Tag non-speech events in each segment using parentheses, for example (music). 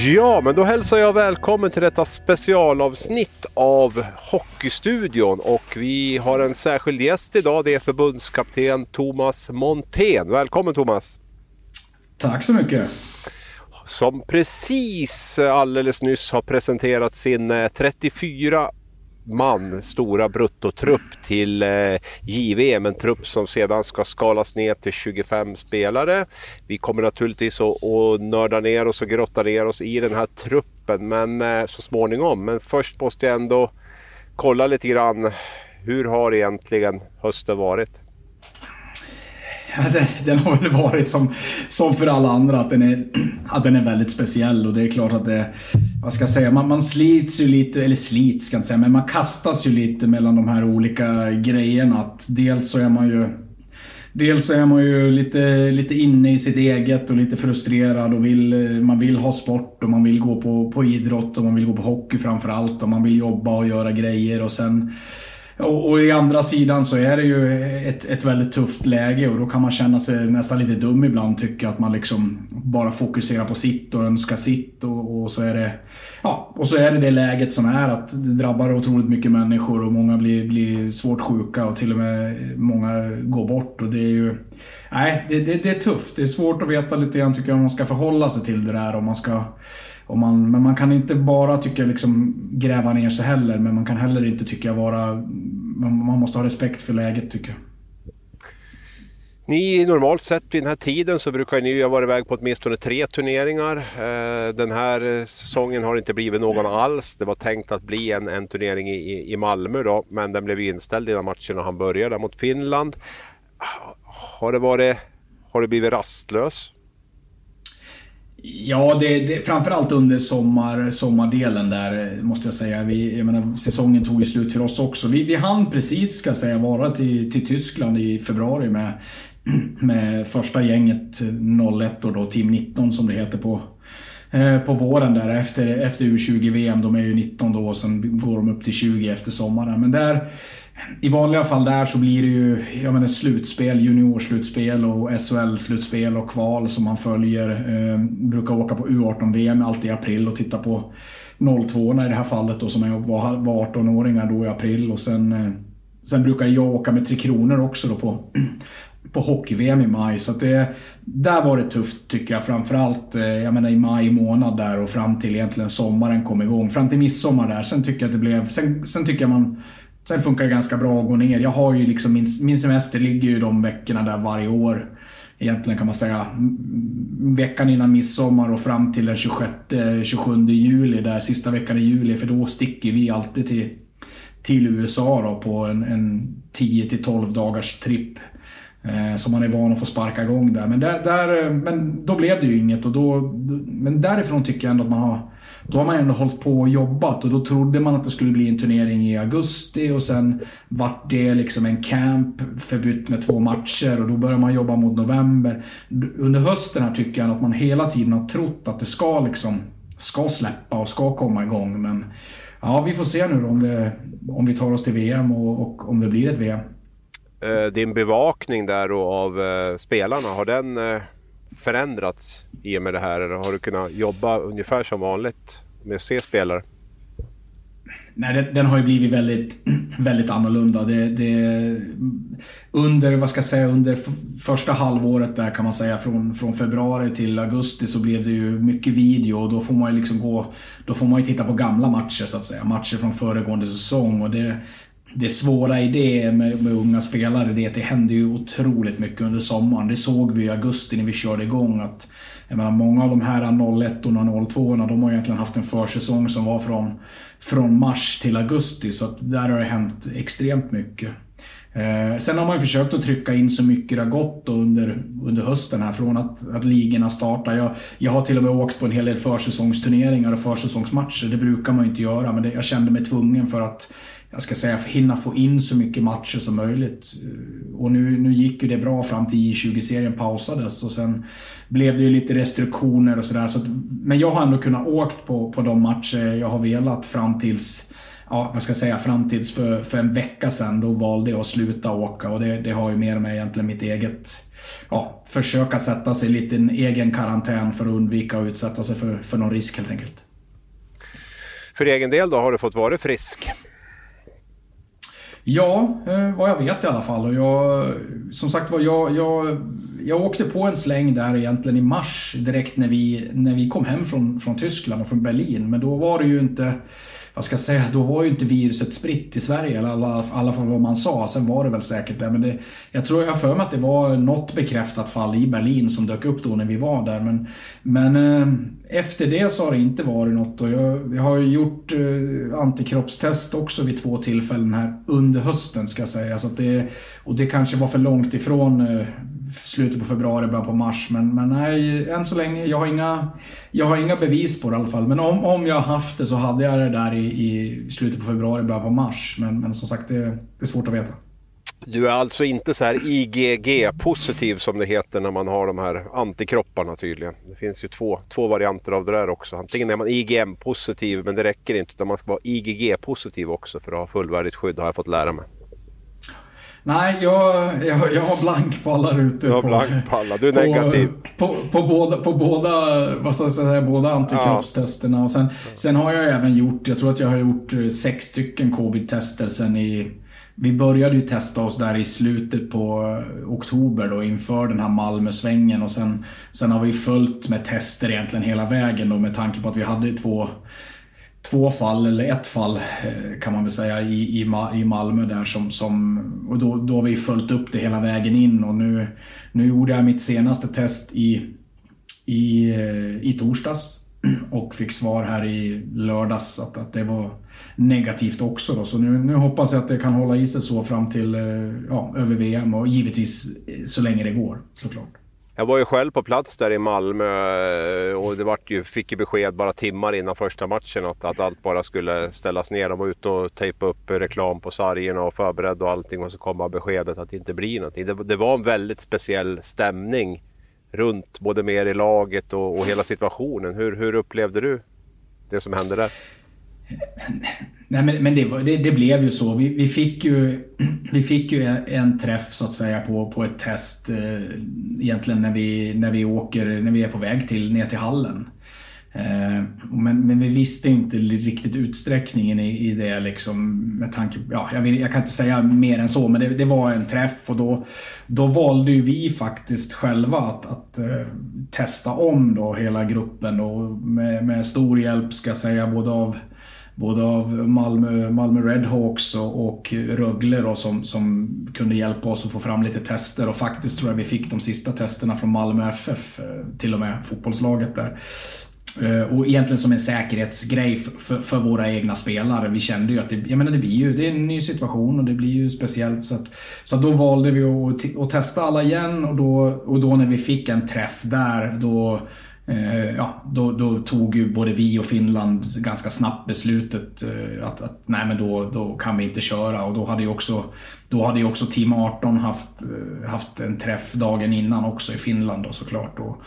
Ja, men då hälsar jag välkommen till detta specialavsnitt av Hockeystudion och vi har en särskild gäst idag. Det är förbundskapten Thomas Montén. Välkommen Thomas! Tack så mycket! Som precis alldeles nyss har presenterat sin 34 eh, man stora bruttotrupp till eh, JVM. En trupp som sedan ska skalas ner till 25 spelare. Vi kommer naturligtvis att, att nörda ner oss och grotta ner oss i den här truppen men eh, så småningom. Men först måste jag ändå kolla lite grann. Hur har egentligen hösten varit? Den, den har väl varit som, som för alla andra, att den, är, att den är väldigt speciell. Och det är klart att det... Vad ska jag säga? Man, man slits ju lite, eller slits ska jag inte säga, men man kastas ju lite mellan de här olika grejerna. Att dels så är man ju... Dels så är man ju lite, lite inne i sitt eget och lite frustrerad och vill, man vill ha sport och man vill gå på, på idrott och man vill gå på hockey framförallt och man vill jobba och göra grejer och sen och, och, i andra sidan så är det ju ett, ett väldigt tufft läge och då kan man känna sig nästan lite dum ibland. Tycka att man liksom bara fokuserar på sitt och önskar sitt. Och, och, så är det ja, och så är det det läget som är att det drabbar otroligt mycket människor och många blir, blir svårt sjuka och till och med många går bort. Och det är ju... Nej, det, det, det är tufft. Det är svårt att veta lite grann tycker jag om man ska förhålla sig till det där. Om man ska och man, men man kan inte bara tycka liksom gräva ner sig heller, men man kan heller inte tycka vara... Man måste ha respekt för läget tycker jag. Ni normalt sett vid den här tiden så brukar ni ju ha varit iväg på åtminstone tre turneringar. Eh, den här säsongen har det inte blivit någon alls. Det var tänkt att bli en, en turnering i, i Malmö då, men den blev inställd innan matchen och han började mot Finland. Ah, har det, varit, har det blivit rastlös? Ja, det, det, framförallt under sommar, sommardelen där måste jag säga. Vi, jag menar, säsongen tog ju slut för oss också. Vi, vi hann precis, ska jag säga, vara till, till Tyskland i februari med, med första gänget 01 och då Team 19 som det heter på, eh, på våren där efter, efter U20-VM. De är ju 19 då och sen går de upp till 20 efter sommaren. Men där i vanliga fall där så blir det ju jag menar, slutspel, juniorslutspel och SHL-slutspel och kval som man följer. Eh, brukar åka på U18-VM alltid i april och titta på 02 i det här fallet då, som jag var, var 18-åringar då i april. Och sen, eh, sen brukar jag åka med Tre Kronor också då på, (clears throat) på hockey-VM i maj. Så det, där var det tufft tycker jag. Framförallt eh, jag menar, i maj månad där och fram till egentligen sommaren kom igång. Fram till midsommar där. Sen tycker jag att det blev... Sen, sen tycker jag man Sen funkar det ganska bra att gå ner. Jag har ju liksom min, min semester ligger ju de veckorna där varje år. Egentligen kan man säga veckan innan midsommar och fram till den 26-27 juli, där sista veckan i juli. För då sticker vi alltid till, till USA då på en, en 10-12 dagars tripp. Eh, som man är van att få sparka igång där. Men, där, där, eh, men då blev det ju inget. Och då, men därifrån tycker jag ändå att man har då har man ändå hållit på och jobbat och då trodde man att det skulle bli en turnering i augusti och sen vart det liksom en camp förbytt med två matcher och då börjar man jobba mot november. Under hösten här tycker jag att man hela tiden har trott att det ska liksom ska släppa och ska komma igång men ja, vi får se nu om, det, om vi tar oss till VM och, och om det blir ett VM. Eh, din bevakning där då av eh, spelarna, har den eh, förändrats i och med det här? Eller har du kunnat jobba ungefär som vanligt med att se spelare? Nej, den, den, har ju blivit väldigt, (clears throat) väldigt annorlunda. Det, det, under, vad ska jag säga, under första halvåret där kan man säga från, från februari till augusti så blev det ju mycket video och då får man ju liksom gå, då får man ju titta på gamla matcher så att säga. Matcher från föregående säsong och det, det svåra i det med, med, unga spelare det är att det händer ju otroligt mycket under sommaren. Det såg vi i augusti när vi körde igång att jag menar, många av de här 01 och 02 de har egentligen haft en försäsong som var från, från mars till augusti så att där har det hänt extremt mycket. Eh, sen har man ju försökt att trycka in så mycket det har gått under, under hösten här från att, att ligorna startar. Jag, jag har till och med åkt på en hel del försäsongsturneringar och försäsongsmatcher. Det brukar man ju inte göra men det, jag kände mig tvungen för att jag ska säga, hinna få in så mycket matcher som möjligt. Och nu, nu gick ju det bra fram till J20-serien pausades och sen blev det ju lite restriktioner och sådär. Så men jag har ändå kunnat åkt på, på de matcher jag har velat fram tills ja, vad ska jag säga, fram tills för, för en vecka sedan, då valde jag att sluta åka och det, det har ju mer med egentligen mitt eget, ja, försöka sätta sig lite i en egen karantän för att undvika att utsätta sig för, för någon risk helt enkelt. För egen del då, har du fått vara frisk? Ja, eh, vad jag vet i alla fall. Och jag, som sagt var, jag, jag, jag åkte på en släng där egentligen i mars direkt när vi, när vi kom hem från, från Tyskland och från Berlin. Men då var det ju inte vad ska jag säga, då var ju inte viruset spritt i Sverige, eller alla, alla fall vad man sa. Sen var det väl säkert det. Men det, jag tror jag för mig att det var något bekräftat fall i Berlin som dök upp då när vi var där. Men, men eh, efter det så har det inte varit något. Och jag, jag har ju gjort eh, antikroppstest också vid två tillfällen här under hösten ska jag säga. Så att det, och det kanske var för långt ifrån eh, slutet på februari, början på mars. Men, men nej, än så länge, jag har inga, jag har inga bevis på det i alla fall. Men om, om jag haft det så hade jag det där i, i slutet på februari, början på mars. Men, men som sagt, det, det är svårt att veta. Du är alltså inte så här IgG-positiv som det heter när man har de här antikropparna tydligen. Det finns ju två, två varianter av det där också. Antingen är man IgM-positiv men det räcker inte utan man ska vara IgG-positiv också för att ha fullvärdigt skydd har jag fått lära mig. Nej, jag, jag, jag har blank på alla rutor. Du har blank på alla, du är på, negativ. På, på, båda, på båda, vad ska jag säga, båda antikroppstesterna. Och sen, sen har jag även gjort, jag tror att jag har gjort eh, sex stycken covid-tester sen i... Vi började ju testa oss där i slutet på eh, oktober då inför den här Malmösvängen och sen, sen har vi följt med tester egentligen hela vägen då med tanke på att vi hade två två fall, eller ett fall eh, kan man väl säga, i, i, i Malmö där som, som och då, då har vi följt upp det hela vägen in och nu, nu gjorde jag mitt senaste test i, i, eh, i torsdags (clears throat) och fick svar här i lördags att, att det var negativt också. Då. Så nu, nu hoppas jag att det kan hålla i sig så fram till eh, ja, över VM och givetvis så länge det går såklart. Jag var ju själv på plats där i Malmö eh, och det vart ju, fick ju besked bara timmar innan första matchen att, att allt bara skulle ställas ner. De var ute och tejpade upp reklam på sargerna och förberedde och allting och så kom beskedet att det inte blir någonting. Det, det var en väldigt speciell stämning runt både med er i laget och, och hela situationen. Hur, hur upplevde du det som hände där? Nej men, men det, det, det, blev ju så. Vi, vi, fick ju, (clears throat) vi fick ju en träff så att säga på, på ett test eh, egentligen när vi, när vi åker, när vi är på väg till, ner till hallen. Eh, men, men vi visste inte riktigt utsträckningen i, i det liksom med tanke ja, jag, vill, jag kan inte säga mer än så men det, det, var en träff och då, då valde ju vi faktiskt själva att, att eh, testa om då hela gruppen och med, med stor hjälp ska jag säga både av både av Malmö, Malmö Redhawks och, och Rögle då, som, som kunde hjälpa oss att få fram lite tester och faktiskt tror jag vi fick de sista testerna från Malmö FF, eh, till och med fotbollslaget där. Eh, och egentligen som en säkerhetsgrej för, för, våra egna spelare. Vi kände ju att det, jag menar, det blir ju det är en ny situation och det blir ju speciellt. Så, att, så att då valde vi att, att testa alla igen och då, och då när vi fick en träff där då Eh, ja, då, då, tog ju både vi och Finland ganska snabbt beslutet eh, att, att nej men då, då kan vi inte köra och då hade ju också, då hade ju också Team 18 haft, eh, haft en träff dagen innan också i Finland då såklart. Och,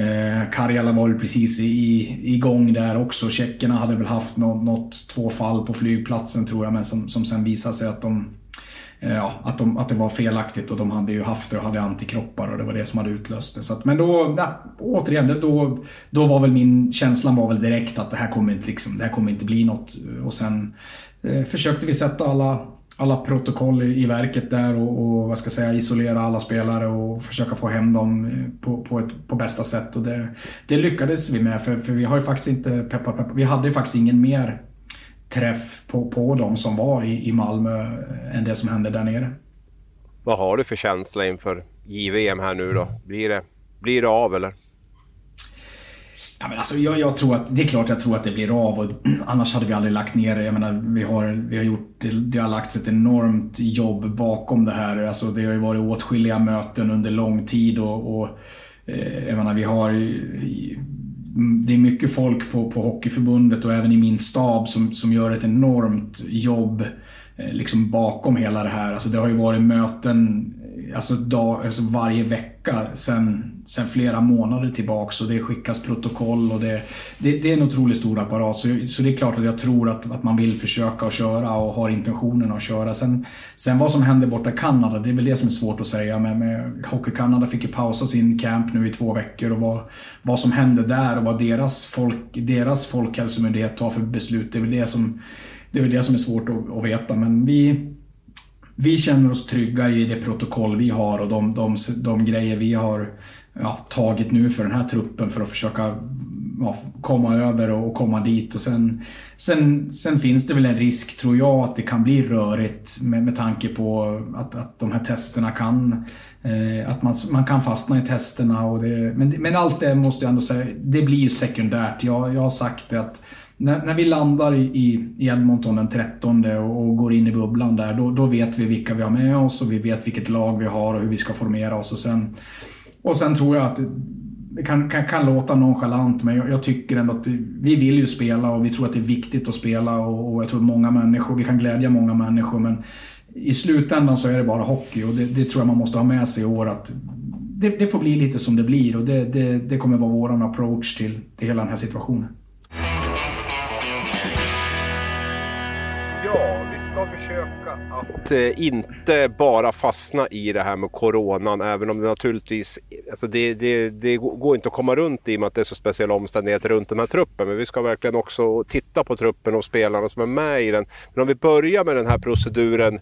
eh, Karjala var ju precis i, igång där också. Tjeckerna hade väl haft något, något, två fall på flygplatsen tror jag men som, som sen visade sig att de Eh, ja, att, de, att det var felaktigt och de hade ju haft det och hade antikroppar och det var det som hade utlöst det. Så att, men då, ja, återigen, då, då var väl min känslan var väl direkt att det här kommer inte, liksom, det här kommer inte bli något. Och sen eh, försökte vi sätta alla, alla protokoll i, i verket där och, och, vad ska jag säga, isolera alla spelare och försöka få hem dem eh, på, på, ett, på bästa sätt. Och det, det lyckades vi med för, för vi har ju faktiskt inte, peppar, peppar, vi hade ju faktiskt ingen mer träff på, på dem som var i, i Malmö än det som hände där nere. Vad har du för känsla inför JVM här nu då? Blir det, blir det av eller? Ja, men alltså, jag, jag, tror att, det är klart jag tror att det blir av och (clears throat) annars hade vi aldrig lagt ner det. Jag menar, vi har, vi har gjort, det, det har lagts ett enormt jobb bakom det här. Alltså, det har ju varit åtskilliga möten under lång tid och, och eh, jag menar, vi har det är mycket folk på, på Hockeyförbundet och även i min stab som, som gör ett enormt jobb eh, liksom bakom hela det här. Alltså det har ju varit möten alltså dag, alltså varje vecka sen, sen flera månader tillbaks och det skickas protokoll och det, det, det är en otroligt stor apparat. Så, så det är klart att jag tror att, att man vill försöka att köra och har intentionen att köra. Sen, sen vad som händer borta i Kanada, det är väl det som är svårt att säga. Men, med Hockey Kanada fick ju pausa sin camp nu i två veckor och vad, vad som händer där och vad deras, folk, deras folkhälsomyndighet tar för beslut, det är väl det som, det är, väl det som är svårt att, att veta. Men vi vi känner oss trygga i det protokoll vi har och de, de, de grejer vi har ja, tagit nu för den här truppen för att försöka ja, komma över och komma dit. Och sen, sen, sen finns det väl en risk, tror jag, att det kan bli rörigt med, med tanke på att, att de här testerna kan... Eh, att man, man kan fastna i testerna. Och det, men, men allt det måste jag ändå säga, det blir ju sekundärt. Jag, jag har sagt det att när, när vi landar i, i Edmonton den 13 och, och går in i bubblan där, då, då vet vi vilka vi har med oss och vi vet vilket lag vi har och hur vi ska formera oss. Och sen, och sen tror jag att det kan, kan, kan låta nonchalant, men jag, jag, tycker ändå att vi vill ju spela och vi tror att det är viktigt att spela och, och jag tror att många människor, vi kan glädja många människor, men i slutändan så är det bara hockey och det, det tror jag man måste ha med sig i år att det, det får bli lite som det blir och det, det, det kommer vara vår approach till, till hela den här situationen. Ska försöka att eh, inte bara fastna i det här med coronan, även om det naturligtvis, alltså det, det, det går inte att komma runt i och med att det är så speciella omständigheter runt den här truppen. Men vi ska verkligen också titta på truppen och spelarna som är med i den. Men om vi börjar med den här proceduren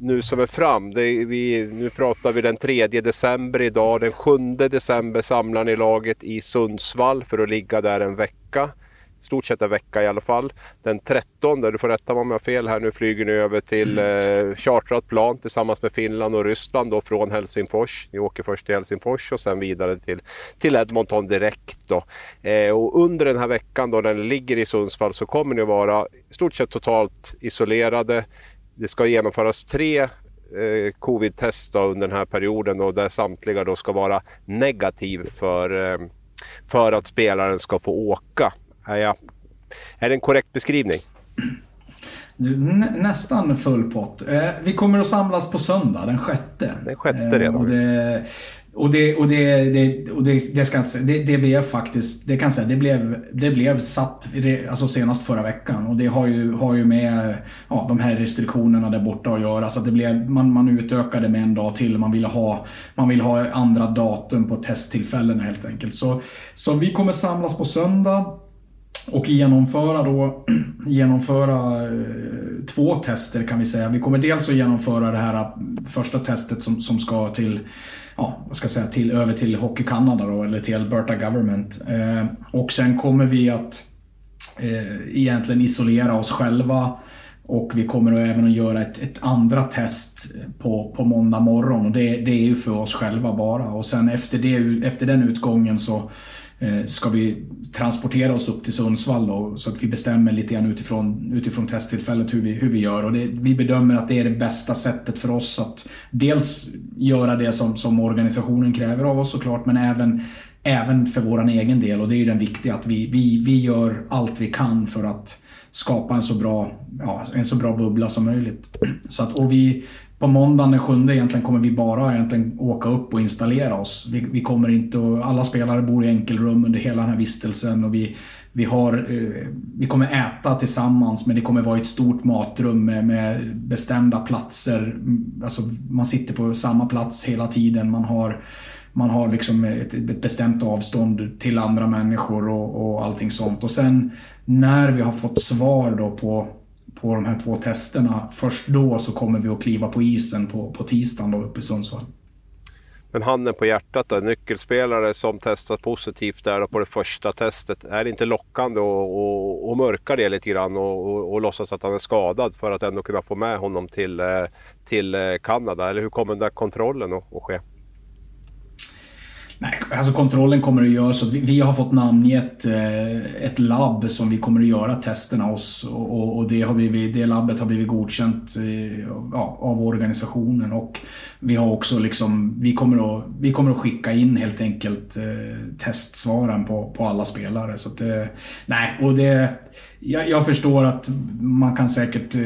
nu som är fram. Är vi, nu pratar vi den 3 december idag. Den 7 december samlar ni laget i Sundsvall för att ligga där en vecka stort sett en vecka i alla fall. Den 13, du får rätta mig om jag har fel här, nu flyger ni över till eh, chartrat plan tillsammans med Finland och Ryssland då från Helsingfors. Ni åker först till Helsingfors och sen vidare till, till Edmonton direkt. Då. Eh, och under den här veckan då när ni ligger i Sundsvall så kommer ni vara i stort sett totalt isolerade. Det ska genomföras tre eh, covid-test under den här perioden och där samtliga då ska vara negativ för, eh, för att spelaren ska få åka. Ja, är det en korrekt beskrivning? nästan full pott. Eh, vi kommer att samlas på söndag, den sjätte. Den sjätte redan. Eh, och det, och det, och det, det, och det, det, ska, det, det blev faktiskt, det kan säga, det blev, det blev satt alltså senast förra veckan. Och det har ju, har ju med ja, de här restriktionerna där borta att göra. Så att det blev, man, man utökade med en dag till. Man ville ha, man vill ha andra datum på testtillfällen helt enkelt. Så, så vi kommer samlas på söndag. Och genomföra då, (clears throat) genomföra eh, två tester kan vi säga. Vi kommer dels att genomföra det här eh, första testet som, som ska till, ja, vad ska jag säga, till, över till Hockey Canada då, eller till Alberta Government. Eh, och sen kommer vi att eh, egentligen isolera oss själva och vi kommer även att göra ett, ett, andra test på, på måndag morgon och det, det är ju för oss själva bara. Och sen efter, det, efter den utgången så Eh, ska vi transportera oss upp till Sundsvall då, så att vi bestämmer lite grann utifrån, utifrån testtillfället hur vi, hur vi gör. Och det, vi bedömer att det är det bästa sättet för oss att dels göra det som, som organisationen kräver av oss såklart, men även, även för vår egen del. Och det är ju den viktiga, att vi, vi, vi gör allt vi kan för att skapa en så bra, ja, en så bra bubbla som möjligt. (clears throat) Så att, och vi, på måndagen den sjunde egentligen kommer vi bara egentligen åka upp och installera oss. Vi, vi kommer inte och, alla spelare bor i enkelrum under hela den här vistelsen och vi, vi, har, eh, vi kommer äta tillsammans men det kommer vara ett stort matrum med, med bestämda platser. Mm, alltså, man sitter på samma plats hela tiden. Man har, man har liksom ett, ett bestämt avstånd till andra människor och, och allting sånt. Och sen när vi har fått svar då på på de här två testerna. Först då så kommer vi att kliva på isen på, på tisdagen då uppe i Sundsvall. Men handen på hjärtat då, nyckelspelare som testat positivt där på det första testet. Är det inte lockande att mörka det lite grann och, och, och låtsas att han är skadad för att ändå kunna få med honom till, eh, till eh, Kanada? Eller hur kommer den där kontrollen att, att ske? Nej, alltså kontrollen kommer att göras. Vi, vi har fått namngett eh, ett labb som vi kommer att göra testerna hos. Och, och det, har blivit, det labbet har blivit godkänt eh, ja, av organisationen. Och vi har också liksom, vi kommer att, vi kommer att skicka in helt enkelt eh, testsvaren på, på alla spelare. Så att, eh, nej, och det... Jag, jag, förstår att man kan säkert, eh,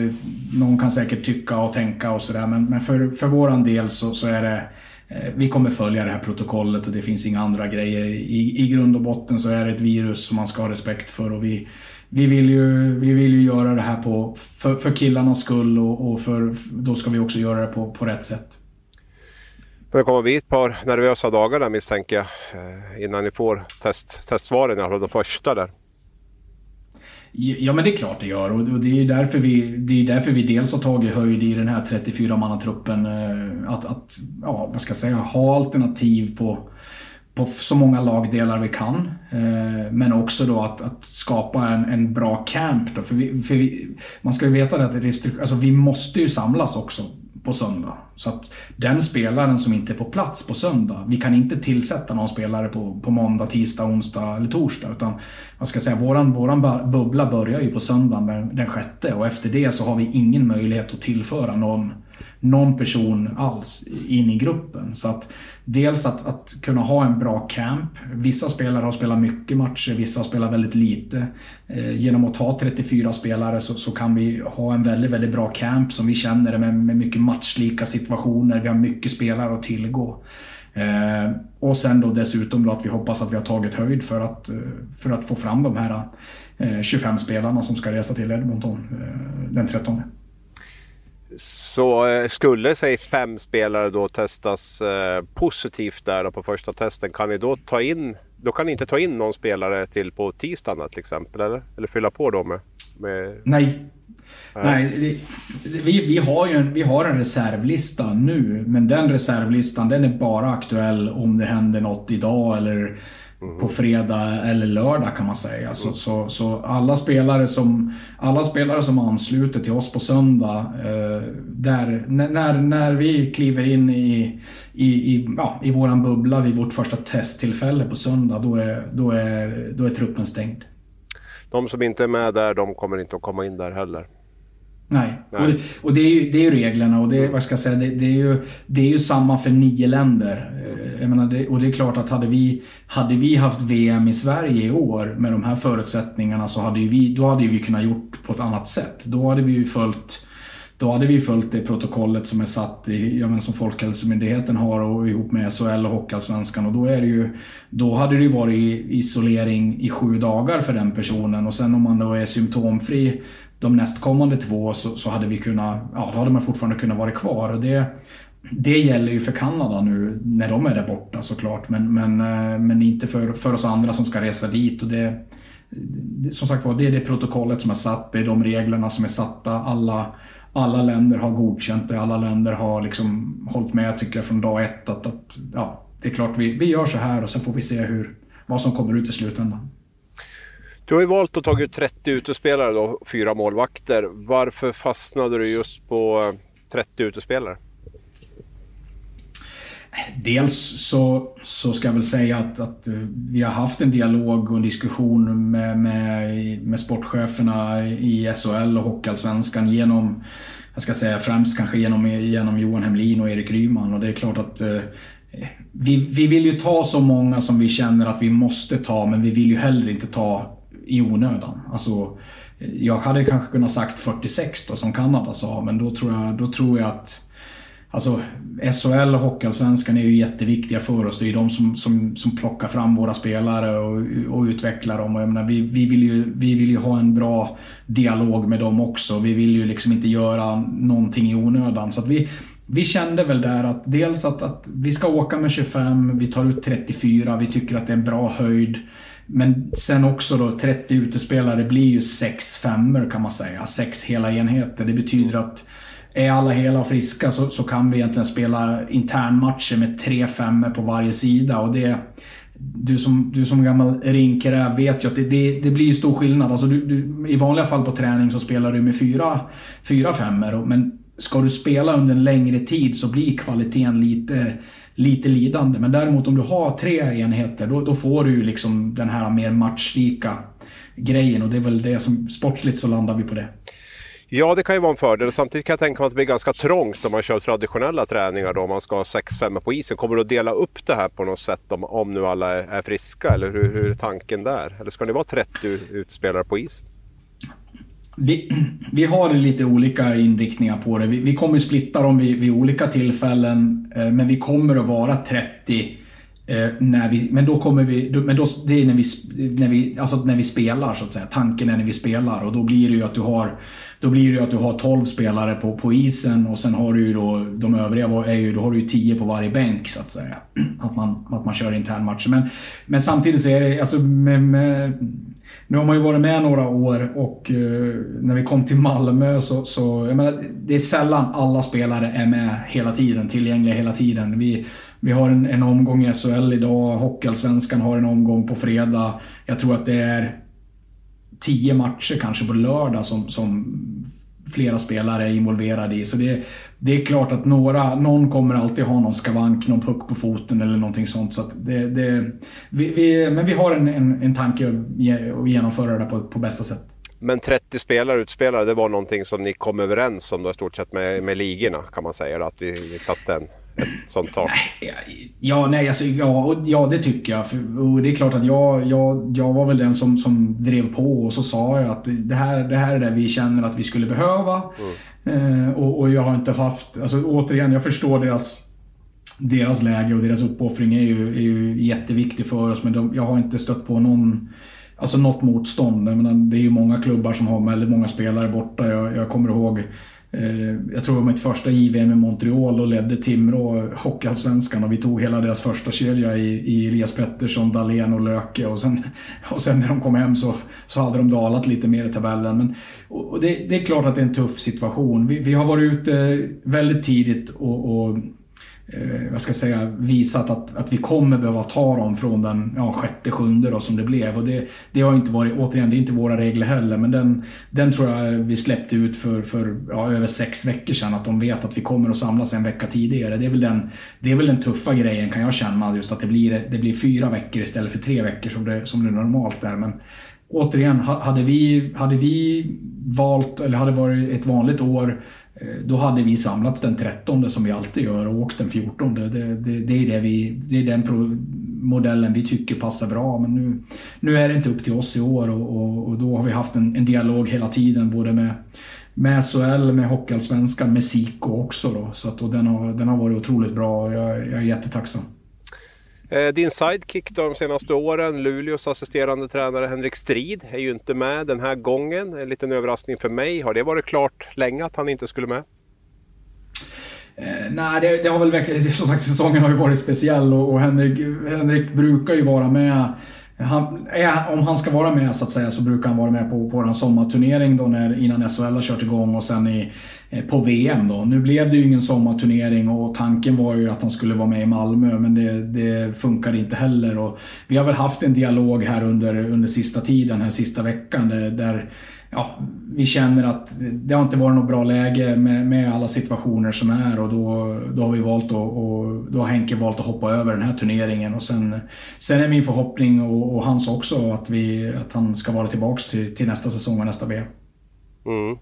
någon kan säkert tycka och tänka och sådär men, men för, för vår del så, så är det Eh, vi kommer följa det här protokollet och det finns inga andra grejer. I, I grund och botten så är det ett virus som man ska ha respekt för och vi, vi, vill, ju, vi vill ju göra det här på, för, för killarnas skull och, och för, då ska vi också göra det på, på rätt sätt. Det kommer bli ett par nervösa dagar där misstänker jag eh, innan ni får test, testsvaren, i alla fall de första där. Ja men det är klart det gör och det är därför vi, det är därför vi dels har tagit höjd i den här 34-mannatruppen. Eh, att, att, ja vad ska jag säga, ha alternativ på, på så många lagdelar vi kan. Eh, men också då att, att skapa en, en bra camp. Då. För, vi, för vi, man ska ju veta att alltså, vi måste ju samlas också på söndag. Så att den spelaren som inte är på plats på söndag, vi kan inte tillsätta någon spelare på, på måndag, tisdag, onsdag eller torsdag. Utan vad ska jag säga, våran, våran bubbla börjar ju på söndagen den, den sjätte och efter det så har vi ingen möjlighet att tillföra någon någon person alls in i gruppen. Så att dels att, att kunna ha en bra camp. Vissa spelare har spelat mycket matcher, vissa har spelat väldigt lite. Eh, genom att ha 34 spelare så, så, kan vi ha en väldigt, väldigt bra camp som vi känner det med, med mycket matchlika situationer. Vi har mycket spelare att tillgå. Eh, och sen då dessutom då att vi hoppas att vi har tagit höjd för att, eh, för att få fram de här eh, 25 spelarna som ska resa till Edmonton eh, den 13. Så eh, skulle säg fem spelare då testas eh, positivt där på första testen, kan ni då ta in då kan ni inte ta in någon spelare till på tisdagen till exempel eller? Eller fylla på då med? med... Nej. Nej, vi, vi, har ju en, vi har en reservlista nu, men den reservlistan den är bara aktuell om det händer något idag eller Mm. på fredag eller lördag kan man säga. Så, så, så, alla, spelare som, alla spelare som ansluter till oss på söndag, eh, där, när, när vi kliver in i, i, i, ja, i våran bubbla vid vårt första testtillfälle på söndag, då är, då är, då är truppen stängd. De som inte är med där, de kommer inte att komma in där heller? Nej, Nej. Och, det, och det, är ju, det är ju reglerna och det, vad ska jag säga, det, det, är ju, det är ju samma för nio länder. Eh, jag menar, det, och det är klart att hade vi, hade vi haft VM i Sverige i år med de här förutsättningarna så hade vi, då hade vi kunnat gjort på ett annat sätt. Då hade vi ju följt då hade vi följt det protokollet som är satt i, jag menar, som Folkhälsomyndigheten har och ihop med SHL och Hockeyallsvenskan. Och då, är det ju, då hade det ju varit isolering i sju dagar för den personen och sen om man då är symptomfri de nästkommande två så, så hade vi kunnat, ja då hade man fortfarande kunnat vara kvar. Och det, det gäller ju för Kanada nu när de är där borta såklart. Men, men, eh, men inte för, för oss andra som ska resa dit. Och det, som sagt var, det är det protokollet som är satt, det är de reglerna som är satta. Alla, alla länder har godkänt det, alla länder har liksom hållit med tycker jag från dag ett att, att ja, det är klart vi, vi gör så här och sen får vi se hur, vad som kommer ut i slutändan. Du har ju valt att ta ut 30 utespelare då, fyra målvakter. Varför fastnade du just på eh, 30 utespelare? Dels så, så ska jag väl säga att, att eh, vi har haft en dialog och en diskussion med, med, med sportcheferna i SHL och Hockeyallsvenskan genom, jag ska säga främst kanske genom, genom Johan Hemlin och Erik Ryman. Och det är klart att eh, vi, vi vill ju ta så många som vi känner att vi måste ta, men vi vill ju heller inte ta i onödan. Alltså, jag hade kanske kunnat sagt 46 då, som Kanada sa, men då tror jag, då tror jag att Alltså, SHL och Hockeyallsvenskan är ju jätteviktiga för oss. Det är ju de som, som, som plockar fram våra spelare och, och utvecklar dem. Och jag menar, vi, vi, vill ju, vi vill ju ha en bra dialog med dem också. Vi vill ju liksom inte göra någonting i onödan. Så att vi, vi kände väl där att dels att, att vi ska åka med 25, vi tar ut 34, vi tycker att det är en bra höjd. Men sen också då 30 utespelare blir ju 6 femmor kan man säga. 6 hela enheter. Det betyder att är alla hela och friska så, så kan vi egentligen spela internmatcher med tre femmor på varje sida. Och det, du som, du som gammal rinkräv vet ju att det, det, det blir stor skillnad. Alltså du, du, I vanliga fall på träning så spelar du med fyra, fyra femmor. Men ska du spela under en längre tid så blir kvaliteten lite lite lidande. Men däremot om du har tre enheter då, då får du ju liksom den här mer matchlika grejen och det är väl det som sportsligt så landar vi på det. Ja, det kan ju vara en fördel. Samtidigt kan jag tänka mig att det blir ganska trångt om man kör traditionella träningar då, om man ska ha 6-5 på isen. Kommer du att dela upp det här på något sätt om, om nu alla är, är friska? Eller hur, hur är tanken där? Eller ska det vara 30 utspelare på isen? Vi, vi har lite olika inriktningar på det. Vi, vi kommer splitta dem vid, vid olika tillfällen, eh, men vi kommer att vara 30 Eh, när vi, men då kommer vi, då, men då, det är när vi, när, vi, alltså när vi spelar så att säga. Tanken är när vi spelar och då blir det ju att du har då blir det ju att du har 12 spelare på, på isen och sen har du ju då de övriga, är ju, då har du ju 10 på varje bänk så att säga. (clears throat) Att man, att man kör internmatcher. Men, men samtidigt så är det, alltså med, med, nu har man ju varit med några år och uh, när vi kom till Malmö så, så jag menar, det är sällan alla spelare är med hela tiden, tillgängliga hela tiden. Vi, vi har en, en omgång i SHL idag, Hockeyallsvenskan har en omgång på fredag. Jag tror att det är tio matcher kanske på lördag som, som flera spelare är involverade i. Så det, det är klart att några, någon kommer alltid ha någon skavank, någon puck på foten eller någonting sånt. Så det, det, vi, vi, men vi har en, en, en tanke att genomföra det på, på bästa sätt. Men 30 spelare utspelare, det var någonting som ni kom överens om då i stort sett med, med ligorna kan man säga? Att vi, vi satte en ett sånt tak? Ja, nej, alltså, ja, ja, det tycker jag. För, och det är klart att jag, jag, jag var väl den som, som drev på och så sa jag att det här, det här är det vi känner att vi skulle behöva. Mm. Eh, och, och, jag har inte haft, alltså återigen, jag förstår deras deras läge och deras uppoffring är ju, är ju jätteviktig för oss men de, jag har inte stött på någon Alltså något motstånd. Jag menar, det är ju många klubbar som har väldigt många spelare borta. Jag, jag kommer ihåg Eh, jag tror det var mitt första JVM i Montreal och ledde Timrå Hockeyallsvenskan och vi tog hela deras första kedja i, i Elias Pettersson, Dahlén och Löke och sen, (laughs) och sen när de kom hem så, så hade de dalat lite mer i tabellen. Men, och det, det är klart att det är en tuff situation. Vi, vi har varit ute väldigt tidigt och, och eh, vad ska jag säga, visat att, att vi kommer behöva ta dem från den ja, sjätte, sjunde då, som det blev. Och det, det har inte varit, återigen, det är inte våra regler heller, men den, den tror jag vi släppte ut för, för ja, över sex veckor sedan. Att de vet att vi kommer att samlas en vecka tidigare. Det är väl den, det är väl den tuffa grejen kan jag känna, just att det blir, det blir fyra veckor istället för tre veckor som det, som det normalt är. Men återigen, hade vi, hade vi valt, eller hade det varit ett vanligt år Eh, då hade vi samlats den 13 som vi alltid gör och åkt den 14. Det, det, det, är, det, vi, det är den modellen vi tycker passar bra. Men nu, nu är det inte upp till oss i år och, och, och då har vi haft en, en, dialog hela tiden både med, med SHL, med Hockeyallsvenskan, med Siko också. Då, så att, och den, har, den har varit otroligt bra och jag, jag är jättetacksam. Eh, din sidekick de senaste åren, Luleås assisterande tränare Henrik Strid, är ju inte med den här gången. En liten överraskning för mig. Har det varit klart länge att han inte skulle med? Eh, nej, det, det, har väl verkligen... Som sagt, säsongen har ju varit speciell och, och Henrik, Henrik brukar ju vara med han, om han ska vara med så att säga så brukar han vara med på, på en sommarturnering då när, innan SHL har kört igång och sen i, Eh, på VM då. Nu blev det ju ingen sommarturnering och tanken var ju att han skulle vara med i Malmö men det, det funkar inte heller. Och vi har väl haft en dialog här under, under sista tiden, här sista veckan där, där ja, vi känner att det har inte varit något bra läge med, med alla situationer som är och då, då har vi valt att, och då har Henke valt att hoppa över den här turneringen och sen, sen är min förhoppning och, och hans också att, vi, att han ska vara tillbaks till, till nästa säsong och nästa VM. Mm.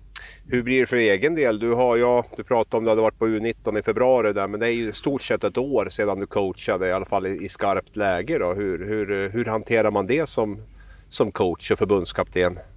Hur blir det för egen del? Du, har, ja, du pratade om att du hade varit på U19 i februari där, men det är ju stort sett ett år sedan du coachade, i alla fall i, i skarpt läge. Då. Hur, hur, hur hanterar man det som, som coach och förbundskapten? (laughs)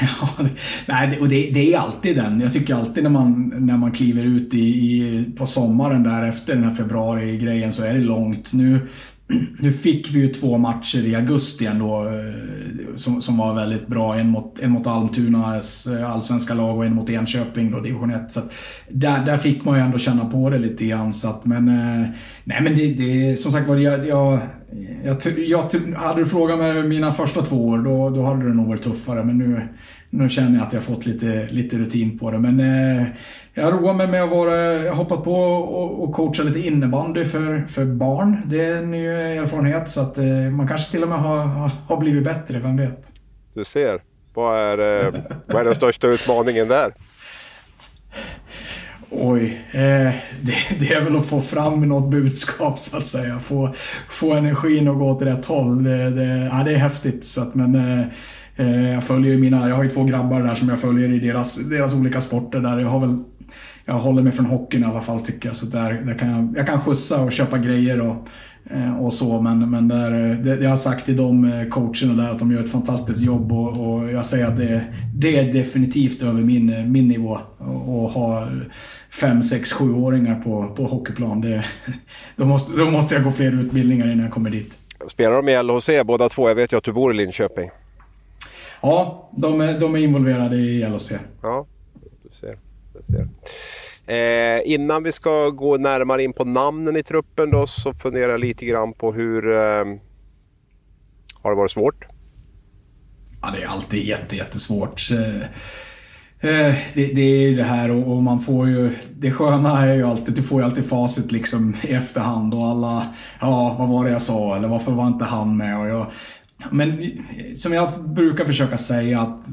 Ja, nej, och det, det, är alltid den. Jag tycker alltid när man, när man kliver ut i, i, på sommaren där efter den här februari-grejen så är det långt. Nu, (clears throat) nu fick vi ju två matcher i augusti ändå eh, som, som var väldigt bra. En mot, en mot Almtunas eh, allsvenska lag och en mot Enköping, då, division 1. Så där, där fick man ju ändå känna på det lite grann. Så att, men eh, nej, men det, det, som sagt var, jag, jag, jag, jag, hade du frågat mig mina första två år, då, då hade det nog varit tuffare. Men nu, nu känner jag att jag fått lite, lite rutin på det. Men eh, jag roar mig med att vara, jag hoppat på och, och coacha lite innebandy för, för barn. Det är en ny erfarenhet så att eh, man kanske till och med har, har blivit bättre, vem vet? Du ser. Vad är, eh, vad är den största utmaningen där? Oj, eh, det, det, är väl att få fram något budskap så att säga. Få, få energin att gå åt rätt håll. Det, det, ja, det är häftigt. Så att, men, eh, eh jag följer mina, jag har ju två grabbar där som jag följer i deras, deras olika sporter. Där jag har väl jag håller mig från hockeyn i alla fall tycker jag. Så där, där kan jag, jag kan skjutsa och köpa grejer och, eh, och så. Men, men där, det, jag har sagt till de eh, coacherna där att de gör ett fantastiskt jobb och, och jag säger att det, det är definitivt över min, min nivå. att ha fem, sex, sjuåringar på, på hockeyplan. Det, då, måste, då måste jag gå fler utbildningar innan jag kommer dit. Spelar de i LHC båda två? Jag vet ju att du bor i Linköping. Ja, de är, de är involverade i LHC. Ja, du ser. Du ser. Eh, innan vi ska gå närmare in på namnen i truppen då så funderar jag lite grann på hur... Eh, har det varit svårt? Ja, det är alltid jätte, jättesvårt. Eh, eh det, det, är det här och, och, man får ju... Det sköna är ju alltid, du får ju alltid facit liksom i efterhand och alla... Ja, vad var det jag sa? Eller varför var inte han med? Och jag, men som jag brukar försöka säga att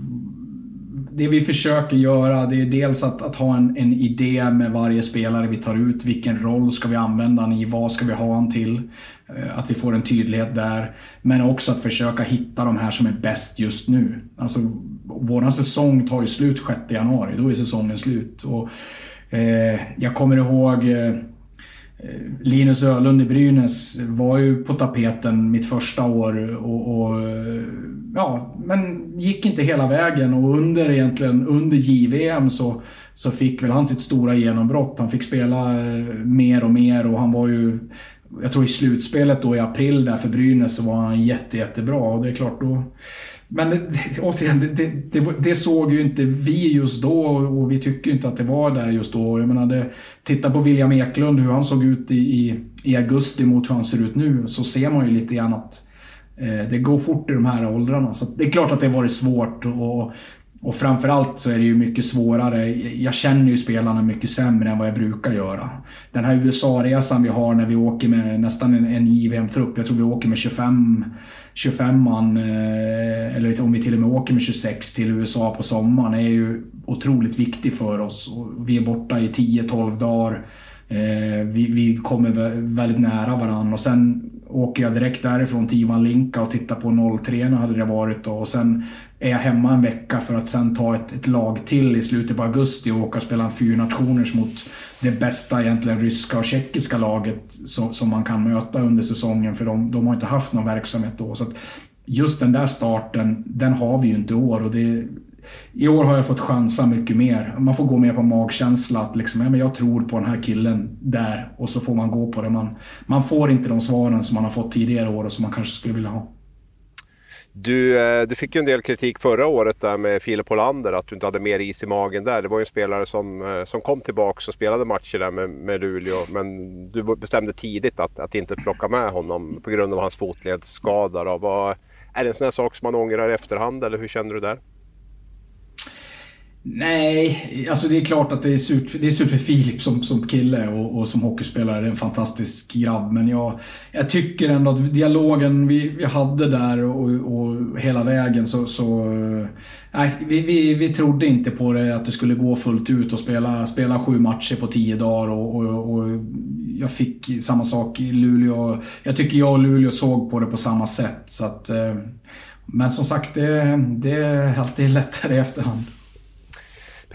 det vi försöker göra det är dels att, att ha en, en, idé med varje spelare vi tar ut. Vilken roll ska vi använda han i? Vad ska vi ha han till? Eh, att vi får en tydlighet där. Men också att försöka hitta de här som är bäst just nu. Alltså, vår säsong tar ju slut 6 januari. Då är säsongen slut. Och, eh, jag kommer ihåg Eh, Eh, Linus Ölund i Brynäs var ju på tapeten mitt första år och, och, eh, ja, men gick inte hela vägen och under egentligen under JVM så, så fick väl han sitt stora genombrott. Han fick spela eh, mer och mer och han var ju jag tror i slutspelet då i april där för Brynäs så var han jätte, jättebra och det är klart då men (laughs) återigen, det, det, det, såg ju inte vi just då och vi tycker inte att det var där just då. Jag menar, titta på William Eklund, hur han såg ut i, i, i, augusti mot hur han ser ut nu, så ser man ju lite grann att eh, det går fort i de här åldrarna. Så det är klart att det har varit svårt och, och framförallt så är det ju mycket svårare. Jag känner ju spelarna mycket sämre än vad jag brukar göra. Den här USA-resan vi har när vi åker med nästan en, en JVM-trupp, jag tror vi åker med 25 25an, eh, eller om vi till och med åker med 26 till USA på sommaren, är ju otroligt viktig för oss. Vi är borta i 10-12 dagar. Eh, vi, vi kommer väldigt nära varandra och sen åker jag direkt därifrån till Ivan Linka och tittar på 03 nu hade det varit då. Och sen är jag hemma en vecka för att sen ta ett, ett lag till i slutet på augusti och åka och spela en fyra nationers mot det bästa egentligen ryska och tjeckiska laget som, som man kan möta under säsongen för de, de har inte haft någon verksamhet då. Så just den där starten, den har vi ju inte i år och det i år har jag fått chansa mycket mer. Man får gå mer på magkänsla. Att liksom, ja, men jag tror på den här killen där och så får man gå på det. Man, man får inte de svaren som man har fått tidigare år och som man kanske skulle vilja ha. Du, eh, du fick ju en del kritik förra året där med Filip Hollander att du inte hade mer is i magen där. Det var ju en spelare som, eh, som kom tillbaka och spelade matcher där med, med Luleå. Men du bestämde tidigt att, att inte plocka med honom på grund av hans fotledsskada. Vad, är det en sån här sak som man ångrar i efterhand eller hur känner du där? Nej, alltså det är klart att det är surt, det är surt för Filip som, som kille och, och som hockeyspelare. Det är en fantastisk grabb. Men jag, jag tycker ändå att dialogen vi, vi hade där och, och hela vägen så... så eh, nej, vi, vi, vi trodde inte på det, att det skulle gå fullt ut och spela, spela sju matcher på tio dagar. Och, och, och jag fick samma sak i Luleå. Jag tycker jag och Luleå såg på det på samma sätt. Så att, eh, men som sagt, det, det är alltid (laughs) lättare i efterhand.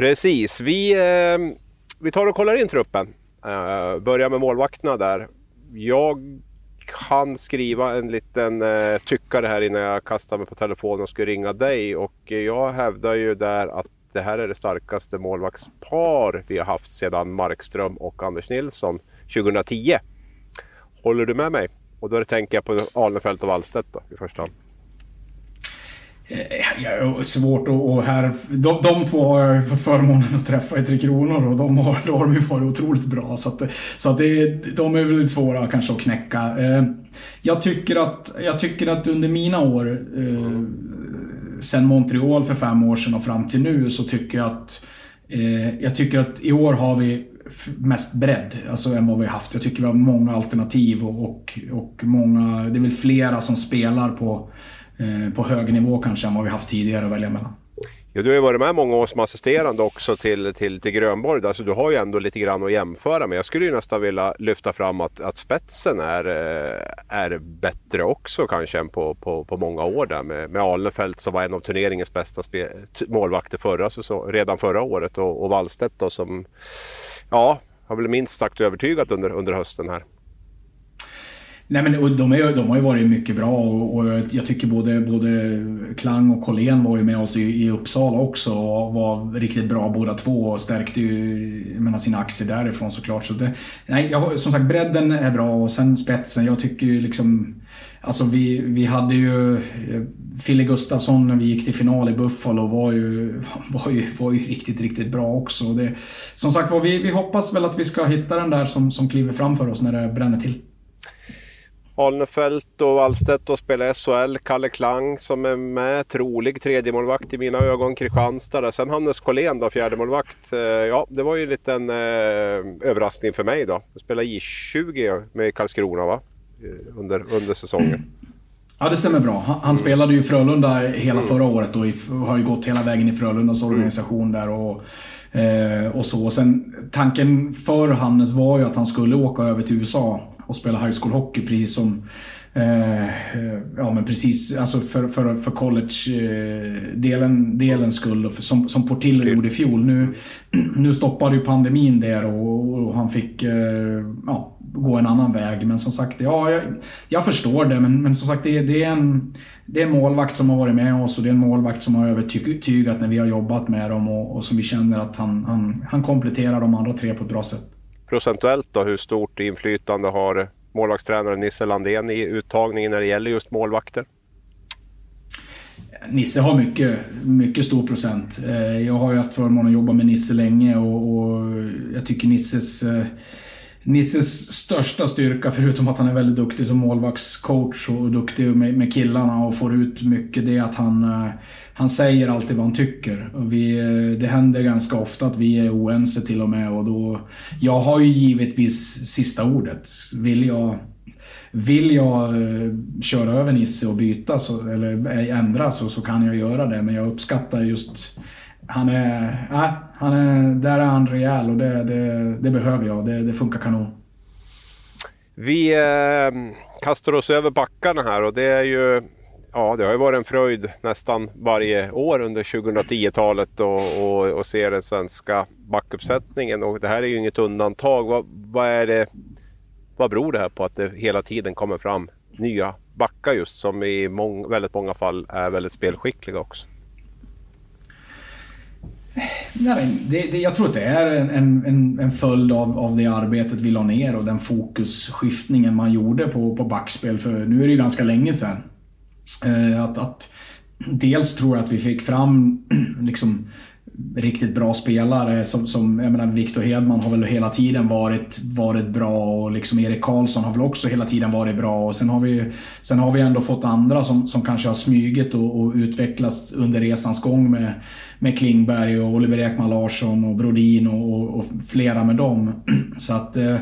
Precis, vi, eh, vi tar och kollar in truppen. Eh, börjar med målvakterna där. Jag kan skriva en liten eh, tyckare här innan jag kastar mig på telefonen och ska ringa dig. Och jag hävdar ju där att det här är det starkaste målvaktspar vi har haft sedan Markström och Anders Nilsson 2010. Håller du med mig? Och då tänker jag på Alnefelt och Wallstedt då, i första hand. Eh, ja, svårt att... Och här, de, de två har jag ju fått förmånen att träffa i Tre Kronor och de har, då har de ju varit otroligt bra. Så, att, så att det, de är väldigt svåra kanske att knäcka. Eh, jag, tycker att, jag tycker att under mina år, eh, sen Montreal för fem år sedan och fram till nu, så tycker jag att jag tycker att i år har vi mest bredd alltså, än vad vi har haft. Jag tycker vi har många alternativ och, och, och många, det är väl flera som spelar på Eh, på hög nivå kanske än vad vi haft tidigare att välja mellan. Ja, du har ju varit med många år som assisterande också till, till, till Grönborg. Alltså, du har ju ändå lite grann att jämföra med. Jag skulle ju nästan vilja lyfta fram att, att spetsen är, eh, är bättre också kanske än på, på, på många år där med, med Alnefelt som var en av turneringens bästa målvakter förra så, redan förra året och, och Wallstedt då som ja, har väl minst sagt övertygat under, under hösten här. Nej men de, är, de har ju varit mycket bra och, och jag tycker både, både Klang och Collén var ju med oss i, i Uppsala också och var riktigt bra båda två och stärkte ju menar, sina aktier därifrån såklart. Så det, nej, jag, som sagt bredden är bra och sen spetsen. Jag tycker ju liksom Alltså vi, vi hade ju eh, Fille Gustafsson när vi gick till final i Buffalo var ju, (laughs) var ju, var ju riktigt, riktigt bra också. Det, som sagt var, vi, vi hoppas väl att vi ska hitta den där som, som kliver framför oss när det bränner till. Alnefelt och Wallstedt och spelar SHL. Kalle Klang som är med, trolig tredjemålvakt i mina ögon. Kristianstad där. Sen Hannes Collén då, fjärdemålvakt. Eh, ja, det var ju en liten eh, överraskning för mig då. Jag spelade J20 med Karlskrona va? Eh, under, under säsongen. Ja, det stämmer bra. Han, han spelade ju Frölunda hela mm. förra året och har ju gått hela vägen i Frölundas mm. organisation där. Och, eh, och så. Och sen, tanken för Hannes var ju att han skulle åka över till USA och spela high school hockey precis som Eh, ja men precis, alltså för, för, för college-delen delen skull, som, som Portillo gjorde i fjol. Nu, (clears throat) nu stoppade ju pandemin där och, och han fick eh, ja, gå en annan väg. Men som sagt, ja, jag, jag förstår det. Men, men som sagt, det, det, är en, det är en målvakt som har varit med oss och det är en målvakt som har övertygat när vi har jobbat med dem och, och som vi känner att han, han, han kompletterar de andra tre på ett bra sätt. Procentuellt då, hur stort inflytande har målvaktstränaren Nisse Landén i uttagningen när det gäller just målvakter? Nisse har mycket, mycket stor procent. Eh, jag har ju haft förmånen att jobba med Nisse länge och, och jag tycker Nisses eh, Nisses största styrka, förutom att han är väldigt duktig som målvaktscoach och duktig med, med killarna och får ut mycket, det är att han, eh, han säger alltid vad han tycker. Och vi, eh, det händer ganska ofta att vi är oense till och med. Och då, jag har ju givetvis sista ordet. Vill jag, vill jag eh, köra över Nisse och byta så, eller eh, ändra så, så kan jag göra det. Men jag uppskattar just... Han är... Äh, han är där är han rejäl och det, det, det behöver jag. Det, det funkar kanon. Vi eh, kastar oss över backarna här och det är ju ja, det har ju varit en fröjd nästan varje år under 2010-talet och, och, och se den svenska backuppsättningen och det här är ju inget undantag. Vad, vad, är det, vad beror det här på att det hela tiden kommer fram nya backar just som i mång, väldigt många fall är väldigt spelskickliga också? Nej, det, det, jag tror att det är en, en, en följd av, av det arbetet vi la ner och den fokusskiftningen man gjorde på, på backspel. För nu är det ju ganska länge sedan. Eh, att, att dels tror jag att vi fick fram (clears throat) liksom riktigt bra spelare som, som jag menar Victor Hedman har väl hela tiden varit, varit bra och liksom Erik Karlsson har väl också hela tiden varit bra och sen har vi, sen har vi ändå fått andra som, som kanske har smugit och, och utvecklats under resans gång med, med Klingberg och Oliver Ekman Larsson och Brodin och, och flera med dem. (clears throat) Så att eh,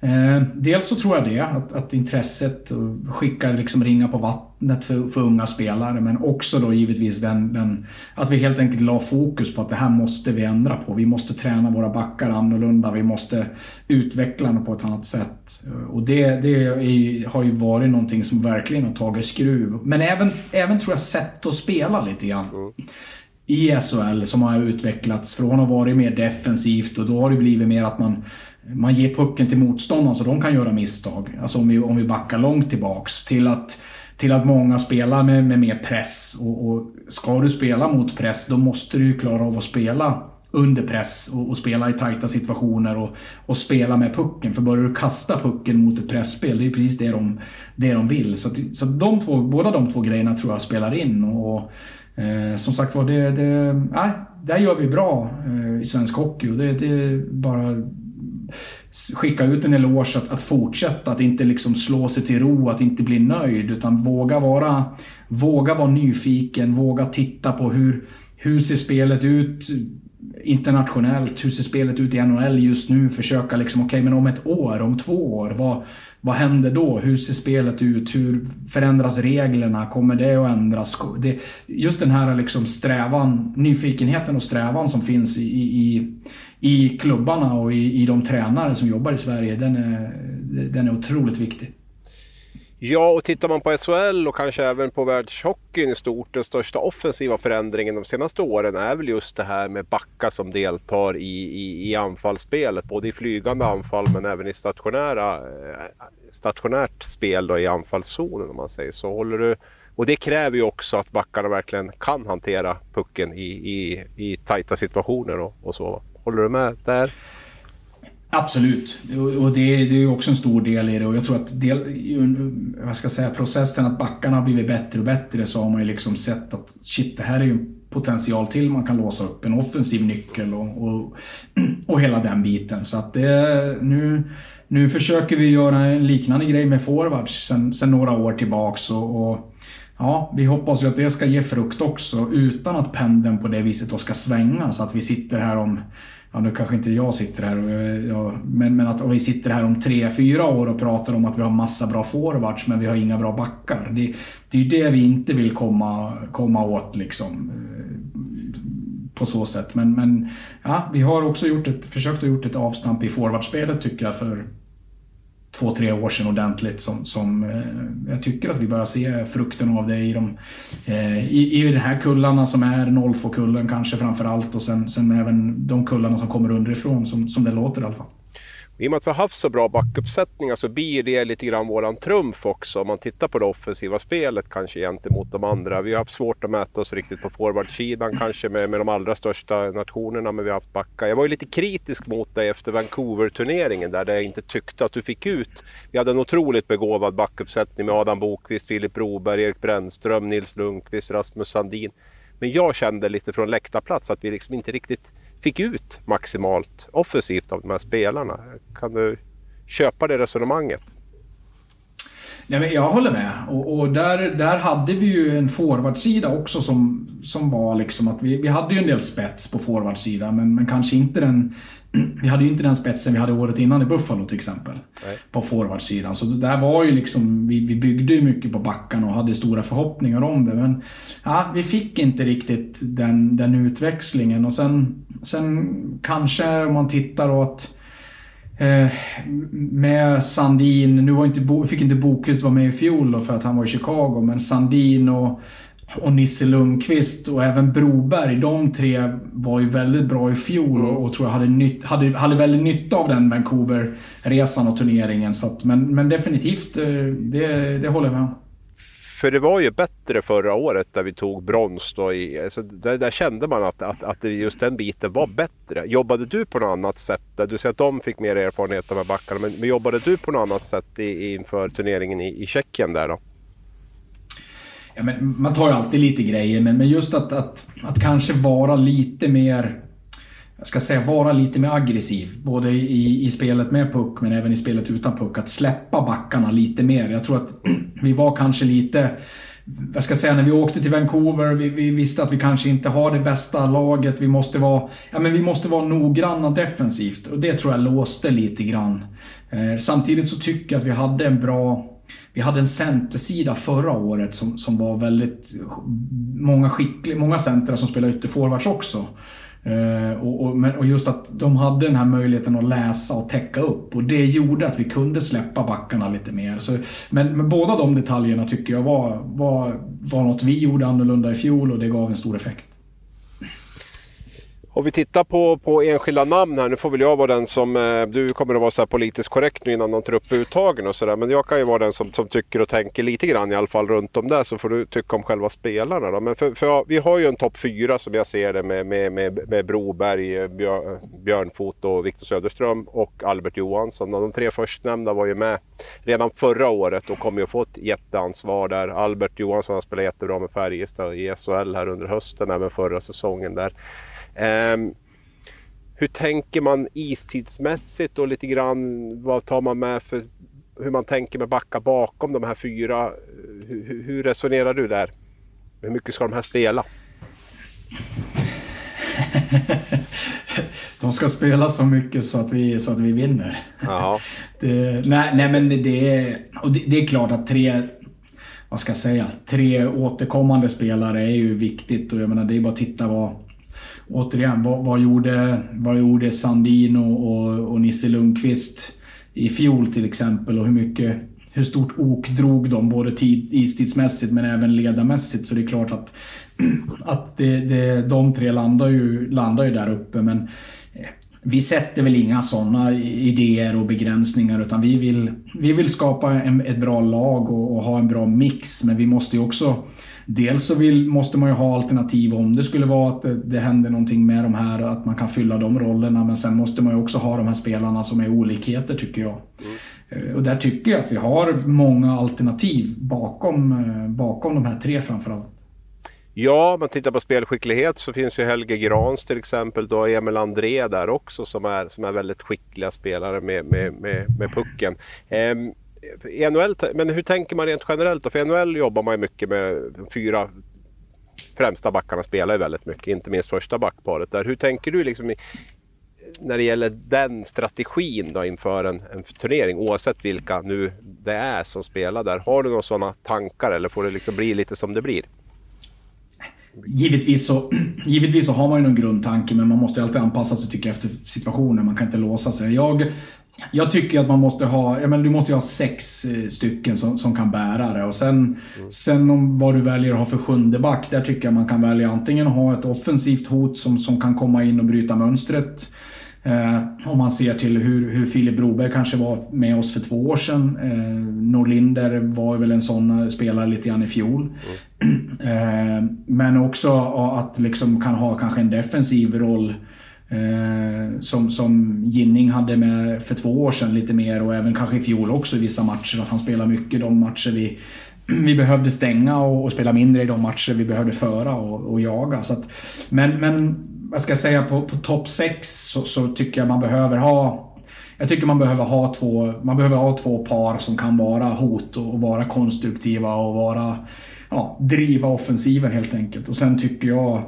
Eh, dels så tror jag det, att, att intresset skickar liksom ringa på vattnet för, för unga spelare. Men också då givetvis den, den, att vi helt enkelt la fokus på att det här måste vi ändra på. Vi måste träna våra backar annorlunda. Vi måste utveckla dem på ett annat sätt. Och det, det är, har ju varit någonting som verkligen har tagit skruv. Men även, även tror jag sätt att spela lite grann. Mm i SHL som har utvecklats från att vara mer defensivt och då har det blivit mer att man man ger pucken till motståndaren så de kan göra misstag. Alltså om vi, om vi backar långt tillbaks. Till att, till att många spelar med, med mer press. Och, och ska du spela mot press då måste du ju klara av att spela under press och, och, spela i tajta situationer och, och spela med pucken. För börjar du kasta pucken mot ett pressspel, det är precis det de, det de vill. Så, så de två, båda de två grejerna tror jag spelar in. Och, eh, som sagt var, det, det, nej, här gör vi bra eh, i svensk hockey. Och det, det är bara skicka ut en eloge att, att fortsätta, att inte liksom slå sig till ro, att inte bli nöjd, utan våga vara, våga vara nyfiken, våga titta på hur, hur ser spelet ut internationellt, hur ser spelet ut i NHL just nu, försöka liksom, okej okay, men om ett år, om två år, vad, vad händer då? Hur ser spelet ut? Hur förändras reglerna? Kommer det att ändras? Det, just den här liksom strävan, nyfikenheten och strävan som finns i, i, i klubbarna och i, i de tränare som jobbar i Sverige, den är, den är otroligt viktig. Ja, och tittar man på SHL och kanske även på världshockeyn i stort, den största offensiva förändringen de senaste åren är väl just det här med backar som deltar i, i, i anfallsspelet, både i flygande anfall men även i stationära, eh, stationärt spel då, i anfallszonen om man säger så. Håller du, och det kräver ju också att backarna verkligen kan hantera pucken i, i, i tajta situationer och, och så. Håller du med där? Absolut, och det, det är ju också en stor del i det och jag tror att del, vad ska jag säga, processen att backarna har blivit bättre och bättre så har man ju liksom sett att shit, det här är ju en potential till man kan låsa upp en offensiv nyckel och, och, (clears throat) och hela den biten. Så att det, nu, nu försöker vi göra en liknande grej med forwards sen, sen några år tillbaks och, och Ja, vi hoppas ju att det ska ge frukt också utan att pendeln på det viset då ska svänga så att vi sitter här om ja nu kanske inte jag sitter här, ja, men, men att vi sitter här om tre, fyra år och pratar om att vi har massa bra forwards men vi har inga bra backar. Det, det är ju det vi inte vill komma, komma åt liksom. Eh, på så sätt. Men, men ja, vi har också gjort ett, försökt att gjort ett avstamp i forwardspelet tycker jag för två, tre år sedan ordentligt som, som eh, jag tycker att vi börjar se frukten av det i, de, eh, i, i den här kullarna som är 02-kullen kanske framför allt och sen, sen även de kullarna som kommer underifrån som, som det låter i alla fall. I och med att vi har haft så bra backuppsättningar så blir det lite grann våran trumf också. Om man tittar på det offensiva spelet kanske gentemot de andra. Vi har haft svårt att mäta oss riktigt på forwardsidan kanske med, med de allra största nationerna. Men vi har haft backar. Jag var ju lite kritisk mot dig efter Vancouver-turneringen där, där jag inte tyckte att du fick ut. Vi hade en otroligt begåvad backuppsättning med Adam Bokvist, Filip Broberg, Erik Brännström, Nils Lundqvist, Rasmus Sandin. Men jag kände lite från läktarplats att vi liksom inte riktigt fick ut maximalt offensivt av de här spelarna. Kan du köpa det resonemanget? Nej, men jag håller med. Och, och, där, där hade vi ju en forwardsida också som, som var liksom att vi, vi hade ju en del spets på forwardsidan men, men kanske inte den vi hade ju inte den spetsen vi hade året innan i Buffalo till exempel. Nej. På forwardsidan. Så det där var ju liksom, vi, vi byggde ju mycket på backarna och hade stora förhoppningar om det. Men ja, vi fick inte riktigt den, den utväxlingen. Och sen, sen kanske om man tittar åt eh, med Sandin, nu var inte, fick inte Bokus vara med i fjol då för att han var i Chicago, men Sandin och och Nisse Lundqvist och även Broberg. De tre var ju väldigt bra i fjol och, och tror jag hade, nytt, hade, hade väldigt nytta av den Vancouver-resan och turneringen. Så att, men, men definitivt, eh, det, det håller jag med om. För det var ju bättre förra året där vi tog brons. Då i, alltså där, där, kände man att, att, att just den biten var bättre. Jobbade du på något annat sätt? Du säger att de fick mer erfarenhet de här backarna. Men, men jobbade du på något annat sätt i, inför turneringen i, i Tjeckien där då? Ja, men man tar ju alltid lite grejer, men, men just att, att, att kanske vara lite mer jag ska säga vara lite mer aggressiv. Både i, i spelet med puck men även i spelet utan puck. Att släppa backarna lite mer. Jag tror att (clears throat) vi var kanske lite... Jag ska säga när vi åkte till Vancouver, vi, vi, visste att vi kanske inte har det bästa laget. Vi måste vara, ja, men vi måste vara noggranna defensivt. Och det tror jag låste lite grann. Eh, samtidigt så tycker jag att vi hade en bra vi hade en centersida förra året som, som var väldigt... Många, skickliga, många centrar som spelade ytterforwards också. Uh, och, och, och, just att de hade den här möjligheten att läsa och täcka upp. Och det gjorde att vi kunde släppa backarna lite mer. Så, men, men båda de detaljerna tycker jag var, var, var något vi gjorde annorlunda i fjol och det gav en stor effekt. Om vi tittar på, på enskilda namn här, nu får väl jag vara den som, eh, du kommer att vara så politiskt korrekt nu innan de tar upp uttagen och sådär. Men jag kan ju vara den som, som tycker och tänker lite grann i alla fall runt om där så får du tycka om själva spelarna. Då. Men för, för vi har ju en topp fyra som jag ser det med, med, med, med Broberg, eh, Björ, Björnfot och Viktor Söderström och Albert Johansson. De tre förstnämnda var ju med redan förra året och kommer ju få ett jätteansvar där. Albert Johansson har spelat jättebra med Färjestad i SHL här under hösten, även förra säsongen där. Um, hur tänker man istidsmässigt och lite grann vad tar man med för hur man tänker med backa bakom de här fyra? Hur, hur resonerar du där? Hur mycket ska de här spela? (laughs) de ska spela så mycket så att vi, så att vi vinner. (laughs) det, nej, nej, men det, och det, det är klart att tre vad ska jag säga, tre återkommande spelare är ju viktigt och jag menar det är bara att titta vad återigen, vad, vad, gjorde, vad gjorde Sandin och, och, och Nisse Lundqvist i fjol till exempel och hur mycket, hur stort ok drog de både tid, istidsmässigt men även ledarmässigt. Så det är klart att, (clears throat) att det, det, de tre landar ju, landar ju där uppe. Men eh, vi sätter väl inga sådana idéer och begränsningar utan vi vill, vi vill skapa en, ett bra lag och, och, ha en bra mix. Men vi måste ju också Dels så vill, måste man ju ha alternativ om det skulle vara att det, det händer någonting med de här, att man kan fylla de rollerna. Men sen måste man ju också ha de här spelarna som är olikheter tycker jag. Mm. Och där tycker jag att vi har många alternativ bakom, eh, bakom de här tre framförallt. Ja, om man tittar på spelskicklighet så finns ju Helge Grans till exempel. Då Emil André där också som är, som är väldigt skickliga spelare med, med, med, med pucken. Ehm, NHL, men hur tänker man rent generellt då? För i NHL jobbar man ju mycket med de fyra främsta backarna spelar ju väldigt mycket, inte minst första backparet där. Hur tänker du liksom i, när det gäller den strategin då inför en, en turnering oavsett vilka nu det är som spelar där. Har du några sådana tankar eller får det liksom bli lite som det blir? Givetvis så, (clears throat) givetvis så har man ju någon grundtanke men man måste alltid anpassa sig tycker jag, efter situationen. Man kan inte låsa sig. Jag, jag tycker att man måste ha, jag menar, du måste ha sex eh, stycken som, som kan bära det. Och sen, mm. sen om vad du väljer att ha för sjunde back, där tycker jag man kan välja antingen att ha ett offensivt hot som, som kan komma in och bryta mönstret. Eh, om man ser till hur, hur Filip Broberg kanske var med oss för två år sedan. Eh, Norlinder var väl en sån eh, spelare lite grann i fjol. Mm. (clears throat) Eh, men också att liksom kan ha kanske en defensiv roll Eh, som, som Ginning hade med för två år sedan lite mer och även kanske i fjol också i vissa matcher. Att han spelar mycket de matcher vi, (clears throat) vi behövde stänga och, och spela mindre i de matcher vi behövde föra och, och jaga. Så att, men, men vad ska jag säga, på, på topp 6 så, så, tycker jag man behöver ha jag tycker man behöver ha två, man behöver ha två par som kan vara hot och vara konstruktiva och vara, ja, driva offensiven helt enkelt. Och sen tycker jag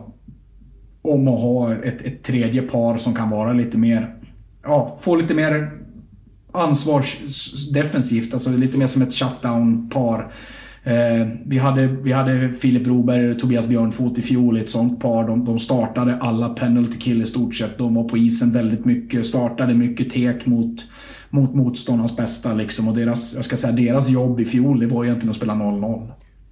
om att ha ett, ett tredje par som kan vara lite mer, ja, få lite mer ansvarsdefensivt, alltså lite mer som ett shutdown-par. Eh, vi, hade, vi hade Filip Broberg och Tobias Björnfot i fjol i ett sånt par. De, de startade alla penalty kill i stort sett. De var på isen väldigt mycket, startade mycket tek mot, mot motståndarnas bästa. Liksom. Och deras, jag ska säga, deras jobb i fjol det var egentligen att spela 0-0.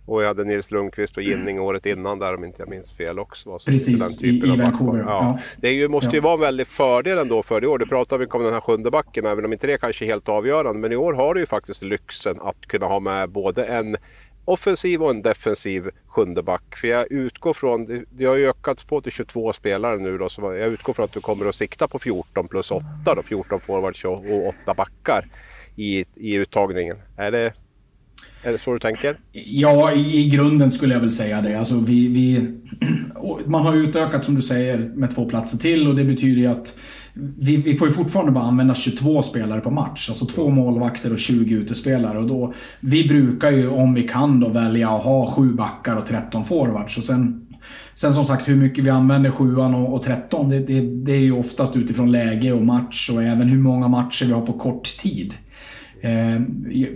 Och jag hade Nils Lundqvist och Ginning året innan där om inte jag minns fel också. Precis, i, i Vancouver. Ja. ja. Det ju, måste ju vara en väldig fördel ändå för i år. Du pratar mycket om den här sjunde backen, även om inte det kanske är helt avgörande. Men i år har du ju faktiskt lyxen att kunna ha med både en offensiv och en defensiv sjunde back. För jag utgår från, det har ju ökats på till 22 spelare nu då, så jag utgår från att du kommer att sikta på 14 plus 8 då, 14 forwards och 8 backar i, i uttagningen. Är det är det så du tänker? Ja, i, i grunden skulle jag väl säga det. Alltså vi, vi, (clears throat) man har utökat som du säger med två platser till och det betyder ju att vi, vi, får ju fortfarande bara använda 22 spelare på match. Alltså två målvakter och 20 utespelare. Och då, vi brukar ju, om vi kan, då välja att ha sju backar och 13 forwards. Och sen, sen som sagt, hur mycket vi använder sjuan och, och 13, det, det, det är ju oftast utifrån läge och match och även hur många matcher vi har på kort tid. Eh,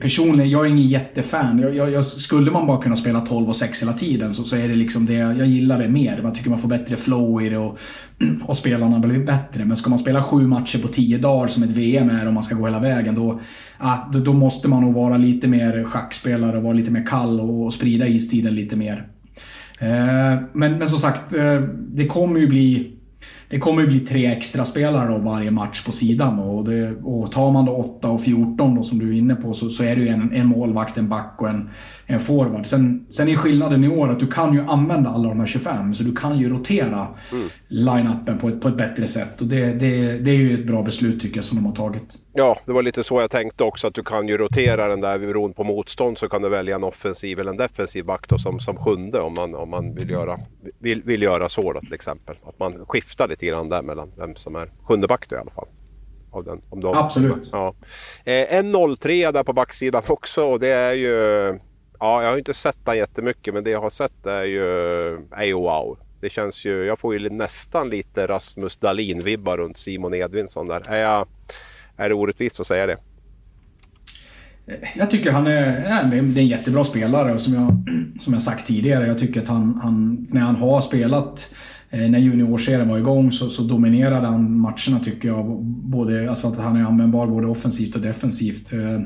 personligen, jag är ingen jättefan. Jag, jag, jag, skulle man bara kunna spela 12 och 6 hela tiden så, så är det liksom det, jag gillar det mer. Man tycker man får bättre flow i det och, (clears throat) och spelarna blir bättre. Men ska man spela sju matcher på 10 dagar som ett VM är och man ska gå hela vägen då, ah, då, då, måste man nog vara lite mer schackspelare och vara lite mer kall och, och sprida istiden lite mer. Eh, men, men som sagt, eh, det kommer ju bli det kommer ju bli tre extra spelare då varje match på sidan. Och, det, och tar man då 8 och 14 då, som du är inne på så, så är det ju en, en målvakt, en back och en, en forward. Sen, sen är skillnaden i år att du kan ju använda alla de här 25, så du kan ju rotera mm. line-upen på ett, på ett bättre sätt. Och det, det, det är ju ett bra beslut tycker jag som de har tagit. Ja, det var lite så jag tänkte också att du kan ju rotera den där beroende på motstånd så kan du välja en offensiv eller en defensiv back då som, som sjunde om man, om man vill, göra, vill, vill göra så då till exempel. Att man skiftar lite grann där mellan vem som är sjunde back då i alla fall. Den, om de, Absolut. Ja. Eh, en 03 där på backsidan också och det är ju... Ja, jag har inte sett den jättemycket men det jag har sett är ju, är ju wow. Det känns ju, jag får ju nästan lite Rasmus Dahlin-vibbar runt Simon Edvinsson där. Är jag är det orättvist att säga det? Jag tycker han är, är en jättebra spelare och som jag, som jag sagt tidigare, jag tycker att han, han när han har spelat Eh, när juniorserien var igång så, så dominerade han matcherna tycker jag. Både, alltså att han är användbar både offensivt och defensivt. Eh,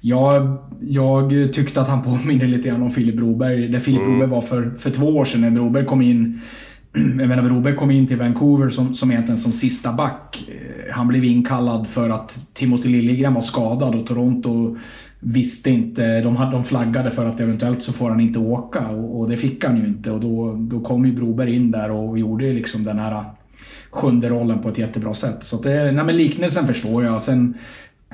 jag, jag tyckte att han påminner lite grann om Filip Broberg. Där Filip mm. Broberg var för, för två år sedan när Broberg kom in. (clears throat) Jag menar, Broberg kom in till Vancouver som, som egentligen som sista back. Eh, han blev inkallad för att Timothy Liljegren var skadad och Toronto visste inte, de, hade, de flaggade för att eventuellt så får han inte åka och, och det fick han ju inte och då, då kom ju Broberg in där och gjorde liksom den här sjunde rollen på ett jättebra sätt. Så det, nej men liknelsen förstår jag. Sen,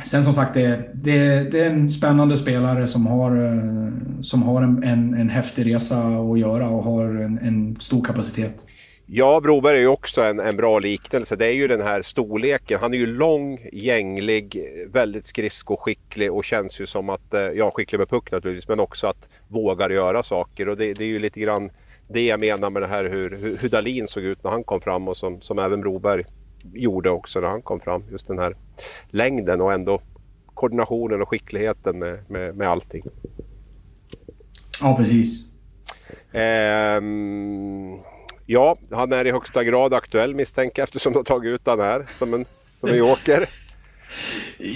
sen som sagt, det, det, det är en spännande spelare som har, eh, som har en, en, en häftig resa att göra och har en, en stor kapacitet. Ja, Broberg är ju också en, en bra liknelse. Det är ju den här storleken. Han är ju lång, gänglig, väldigt skridskoskicklig och känns ju som att, eh, ja skicklig med puck naturligtvis, men också att vågar göra saker. Och det, det är ju lite grann det jag menar med det här hur, hur, hur Dahlin såg ut när han kom fram och som, som även Broberg gjorde också när han kom fram. Just den här längden och ändå koordinationen och skickligheten med, med, med allting. Ja, precis. Um, Ja, han är i högsta grad aktuell misstänker eftersom de har tagit ut han här som en, som en (laughs) joker.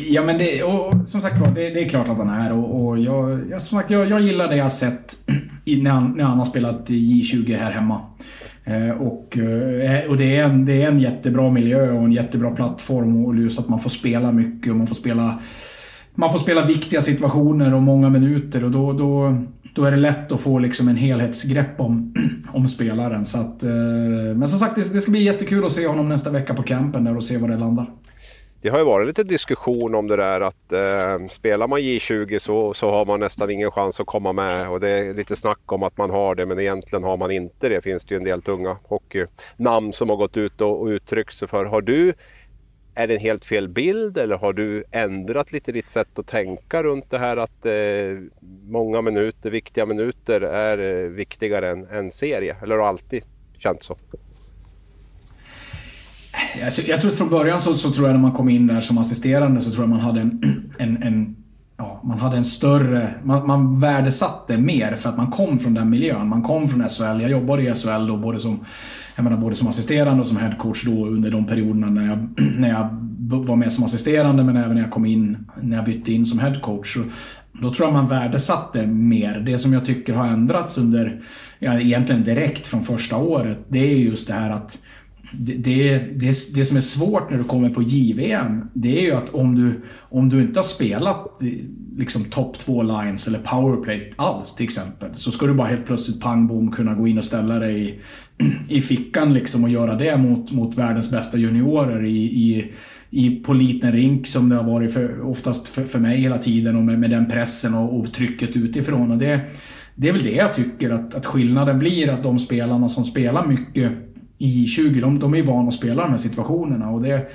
Ja men det, och, som sagt det, det är klart att han är och, och jag, jag, som sagt, jag, jag gillar det jag sett (clears throat) när han, när han har spelat J20 här hemma. Eh, och, eh, eh, och det, är en, det är en jättebra miljö och en jättebra plattform och just att man får spela mycket och man får spela man får spela viktiga situationer och många minuter och då, då, då är det lätt att få liksom en helhetsgrepp om, (clears throat) om spelaren. Så att, men som sagt, det, det ska bli jättekul att se honom nästa vecka på campen där och se var det landar. Det har ju varit lite diskussion om det där att eh, spelar man J20 så, så har man nästan ingen chans att komma med och det är lite snack om att man har det men egentligen har man inte det. Finns det ju en del tunga hockeynamn som har gått ut och, och uttryckt sig för. Har du är det en helt fel bild eller har du ändrat lite ditt sätt att tänka runt det här att eh, många minuter, viktiga minuter är eh, viktigare än en serie? Eller har det alltid känts så? Alltså, jag tror från början så, så, tror jag när man kom in där som assisterande så tror jag man hade en, (clears throat) en, en ja, man hade en större... Man, man värdesatte mer för att man kom från den miljön. Man kom från SHL. Jag jobbade i SHL då både som jag menar både som assisterande och som headcoach då under de perioderna när jag, (clears throat) när jag var med som assisterande men även när jag kom in, när jag bytte in som headcoach. Då tror jag man värdesatte mer. Det som jag tycker har ändrats under, ja, egentligen direkt från första året, det är just det här att det, det, det, det, som är svårt när du kommer på JVM, det är ju att om du, om du inte har spelat liksom topp 2 lines eller powerplay alls till exempel, så ska du bara helt plötsligt pang bom kunna gå in och ställa dig i, i fickan liksom och göra det mot, mot världens bästa juniorer i, i, i, på liten rink som det har varit för, oftast för, för mig hela tiden och med, med den pressen och, och trycket utifrån. Och det, det är väl det jag tycker att, att skillnaden blir, att de spelarna som spelar mycket i 20, de, de är vana att spela de här situationerna. Och det,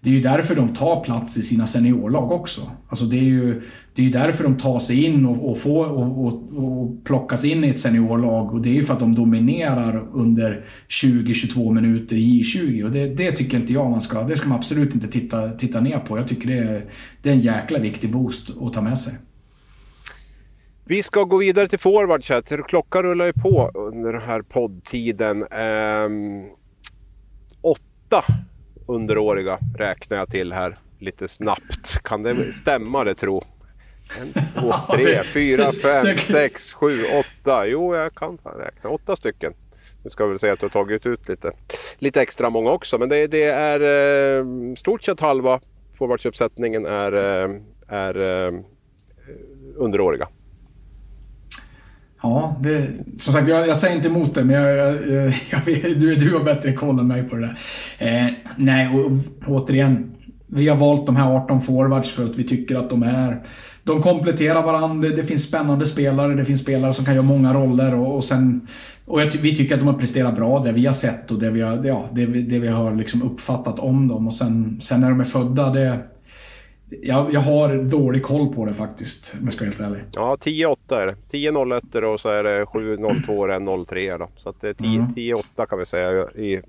det är ju därför de tar plats i sina seniorlag också. Alltså det är ju det är därför de tar sig in och, och, får, och, och, och plockas in i ett seniorlag. Och det är ju för att de dominerar under 20-22 minuter i 20 Och det, det, tycker inte jag man ska... Det ska man absolut inte titta, titta ner på. Jag tycker det är, det är en jäkla viktig boost att ta med sig. Vi ska gå vidare till forwards här. Klockan rullar ju på under den här poddtiden. Ehm, åtta underåriga räknar jag till här lite snabbt. Kan det stämma det tro? En, två, (laughs) tre, fyra, (laughs) fem, sex, sju, åtta. Jo, jag kan räkna. Åtta stycken. Nu ska jag väl säga att du har tagit ut lite, lite extra många också. Men det, det är eh, stort sett halva forwardsuppsättningen är, eh, är eh, underåriga. Ja, det, som sagt, jag, jag, säger inte emot det, men jag, jag, jag du, du har bättre koll än mig på det där. Eh, nej, och, återigen. Vi har valt de här 18 forwards för att vi tycker att de är... De kompletterar varandra, det finns spännande spelare, det finns spelare som kan göra många roller och, och sen... Och jag, vi tycker att de har presterat bra, det vi har sett och det vi har, ja, det, det vi har liksom uppfattat om dem. Och sen, sen när de är födda, det jag, jag har dålig koll på det faktiskt, om jag ska vara helt ärlig. Ja, 10-8 är det. 10 01 och så är det 7-02 03 då. Så att det är 10-8 mm. kan vi säga i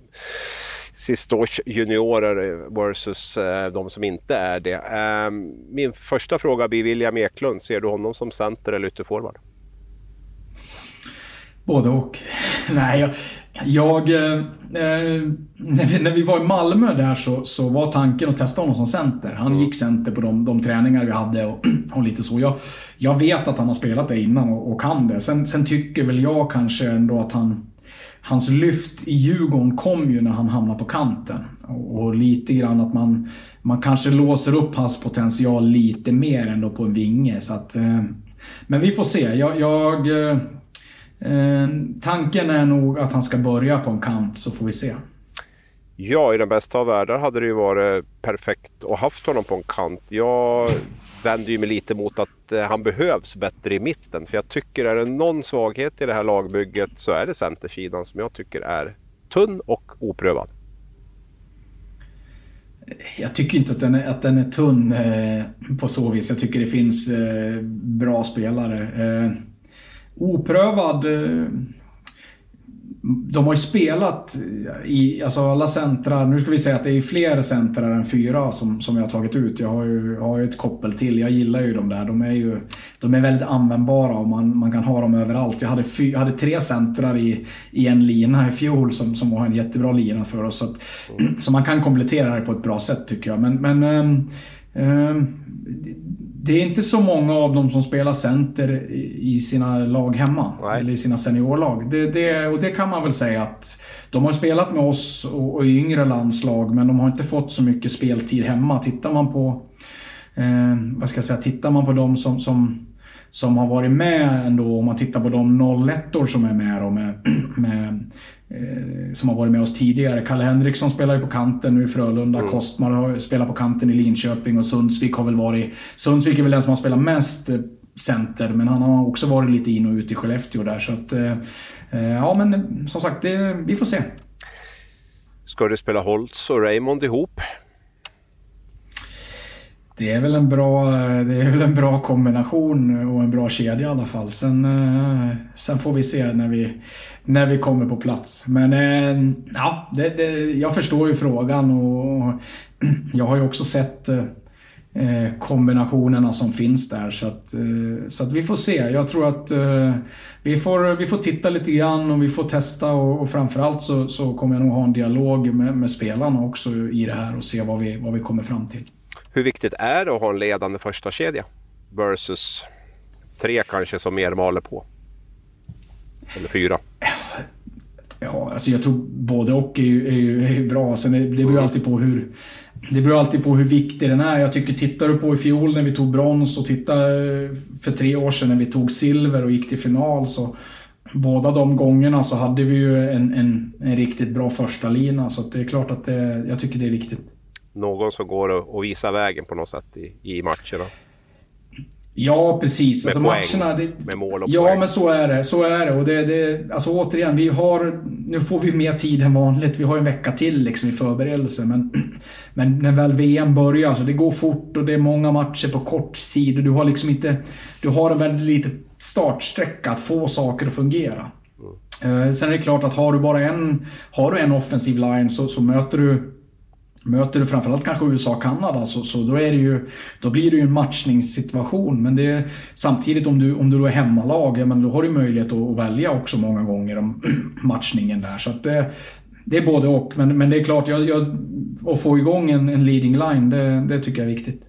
sistårs juniorer versus eh, de som inte är det. Eh, min första fråga blir William Eklund. Ser du honom som center eller ytterforward? Både och. (laughs) Nej, jag... jag eh, när, vi, när vi var i Malmö där så, så var tanken att testa honom som center. Han gick center på de, de träningar vi hade och, (clears throat) och lite så. Jag, jag vet att han har spelat det innan och, och kan det. Sen, sen tycker väl jag kanske ändå att han hans lyft i Djurgården kom ju när han hamnade på kanten. Och, och lite grann att man, man kanske låser upp hans potential lite mer ändå på en vinge. Så att, eh, men vi får se. Jag, jag eh, eh, tanken är nog att han ska börja på en kant, så får vi se. Ja, i den bästa av världar hade det ju varit perfekt att haft honom på en kant. Jag vänder ju mig lite mot att eh, han behövs bättre i mitten. För jag tycker är det någon svaghet i det här lagbygget så är det centersidan som jag tycker är tunn och oprövad. Jag tycker inte att den är, att den är tunn eh, på så vis. Jag tycker det finns eh, bra spelare. Eh, oprövad eh, de har ju spelat i alltså alla centrar. Nu ska vi säga att det är fler centrar än fyra som, som jag har tagit ut. Jag har ju, har ju ett koppel till. Jag gillar ju de där. De är ju de är väldigt användbara och man, man kan ha dem överallt. Jag hade, fy, jag hade tre centrar i, i en lina i fjol som, som var en jättebra lina för oss. Så, att, (clears throat) så man kan komplettera det på ett bra sätt tycker jag. Men, men ehm, det är inte så många av dem som spelar center i sina lag hemma. Nej. Eller i sina seniorlag. Det, det, och det kan man väl säga att de har spelat med oss och, och i yngre landslag men de har inte fått så mycket speltid hemma. Tittar man på eh, vad ska jag säga, tittar man på de som, som, som har varit med ändå, om man tittar på de 01 som är med, då, med, (clears throat) med som har varit med oss tidigare. Kalle Henriksson spelar ju på kanten nu i Frölunda. Mm. Kostmar har spelat på kanten i Linköping och Sundsvik har väl varit... Sundsvik är väl den som har spelat mest eh, center, men han har också varit lite in och ut i Skellefteå där. Så att, eh, ja, men som sagt, det, vi får se. Ska du spela Holtz och Raymond ihop? Det är väl en bra, det är väl en bra kombination och en bra kedja i alla fall. Sen, eh, sen får vi se när vi, när vi kommer på plats. Men eh, ja, det, det, jag förstår ju frågan och (clears throat) jag har ju också sett eh, kombinationerna som finns där. Så att, så att vi får se. Jag tror att vi, får, vi får titta lite grann och vi får testa och, och framförallt så, så kommer jag nog ha en dialog med, med spelarna också i det här och se vad vi, vad vi kommer fram till. Hur viktigt är det att ha en ledande första kedja versus tre kanske som mer maler på? Eller fyra? Ja, alltså jag tror både och är ju, är ju, är ju bra. Sen det, det beror alltid på hur det beror alltid på hur viktig den är. Jag tycker, tittar du på i fjol när vi tog brons och titta eh, för tre år sedan när vi tog silver och gick till final så Båda de gångerna så hade vi ju en, en, en riktigt bra första lina så det är klart att det, jag tycker det är viktigt. Någon som går och visar vägen på något sätt i, i matcherna? Ja, precis. Med alltså, poäng, matcherna, det, med mål och Ja, poäng. men så är det. Så är det. Och det, det, alltså återigen, vi har... Nu får vi mer tid än vanligt. Vi har en vecka till liksom i förberedelse. Men, men när väl VM börjar, så det går fort och det är många matcher på kort tid. Och du har liksom inte... Du har en väldigt liten startsträcka att få saker att fungera. Mm. Sen är det klart att har du bara en, har du en offensiv line så, så möter du Möter du framförallt kanske USA och Kanada så, så då, är det ju, då blir det ju en matchningssituation. Men det är, samtidigt om du, om du då är hemmalag, ja, men då har du möjlighet att, välja också många gånger om (clears throat) matchningen där. Så det, det är både och. Men, men det är klart, jag, jag, att få igång en, en leading line, det, det tycker jag är viktigt.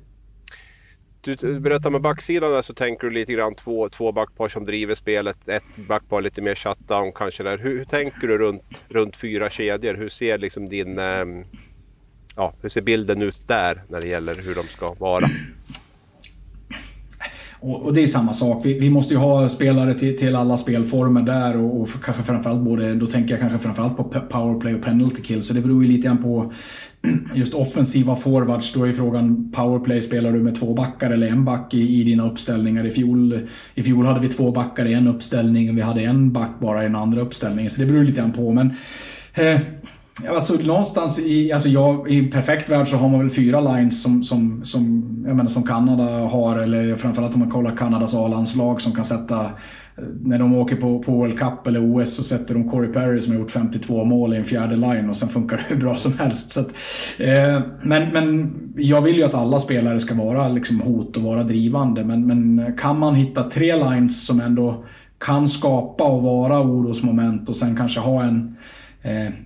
Du berättar med backsidan där så tänker du lite grann två, två backpar som driver spelet. Ett backpar lite mer shutdown kanske där. Hur, hur tänker du runt, runt fyra kedjor? Hur ser liksom din... Ehm, Ja, hur ser bilden ut där när det gäller hur de ska vara? Och, och det är samma sak. Vi, vi, måste ju ha spelare till, till alla spelformer där och, och kanske framförallt både, då tänker jag kanske framförallt på powerplay och penalty kill. Så det beror ju lite grann på (clears throat) just offensiva forwards. Då är frågan powerplay, spelar du med två backar eller en back i, i dina uppställningar? I fjol, I fjol hade vi två backar i en uppställning och vi hade en back bara i den andra uppställningen. Så det beror lite grann på. Men eh, Alltså någonstans i, alltså jag, i perfekt värld så har man väl fyra lines som, som, som, jag menar, som Kanada har, eller framförallt om man kollar Kanadas A-landslag som kan sätta eh, när de åker på, på World Cup eller OS så sätter de Corey Perry som har gjort 52 mål i en fjärde line och sen funkar (laughs) det hur bra som helst. Så att, eh, men, men jag vill ju att alla spelare ska vara liksom hot och vara drivande. Men, men kan man hitta tre lines som ändå kan skapa och vara orosmoment och sen kanske ha en,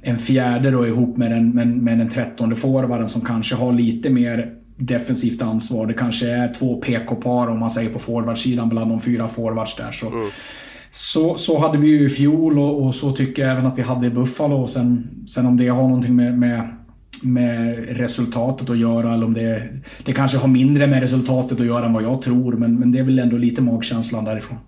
en fjärde då ihop med den, med, med den trettonde forwarden som kanske har lite mer defensivt ansvar. Det kanske är två PK-par om man säger på forwardsidan bland de fyra forwards där. Så, mm. så, så hade vi ju i fjol och, och, så tycker jag även att vi hade i Buffalo. Och sen, sen om det har någonting med, med med resultatet att göra eller om det, det kanske har mindre med resultatet att göra än vad jag tror men, men det är väl ändå lite magkänslan därifrån.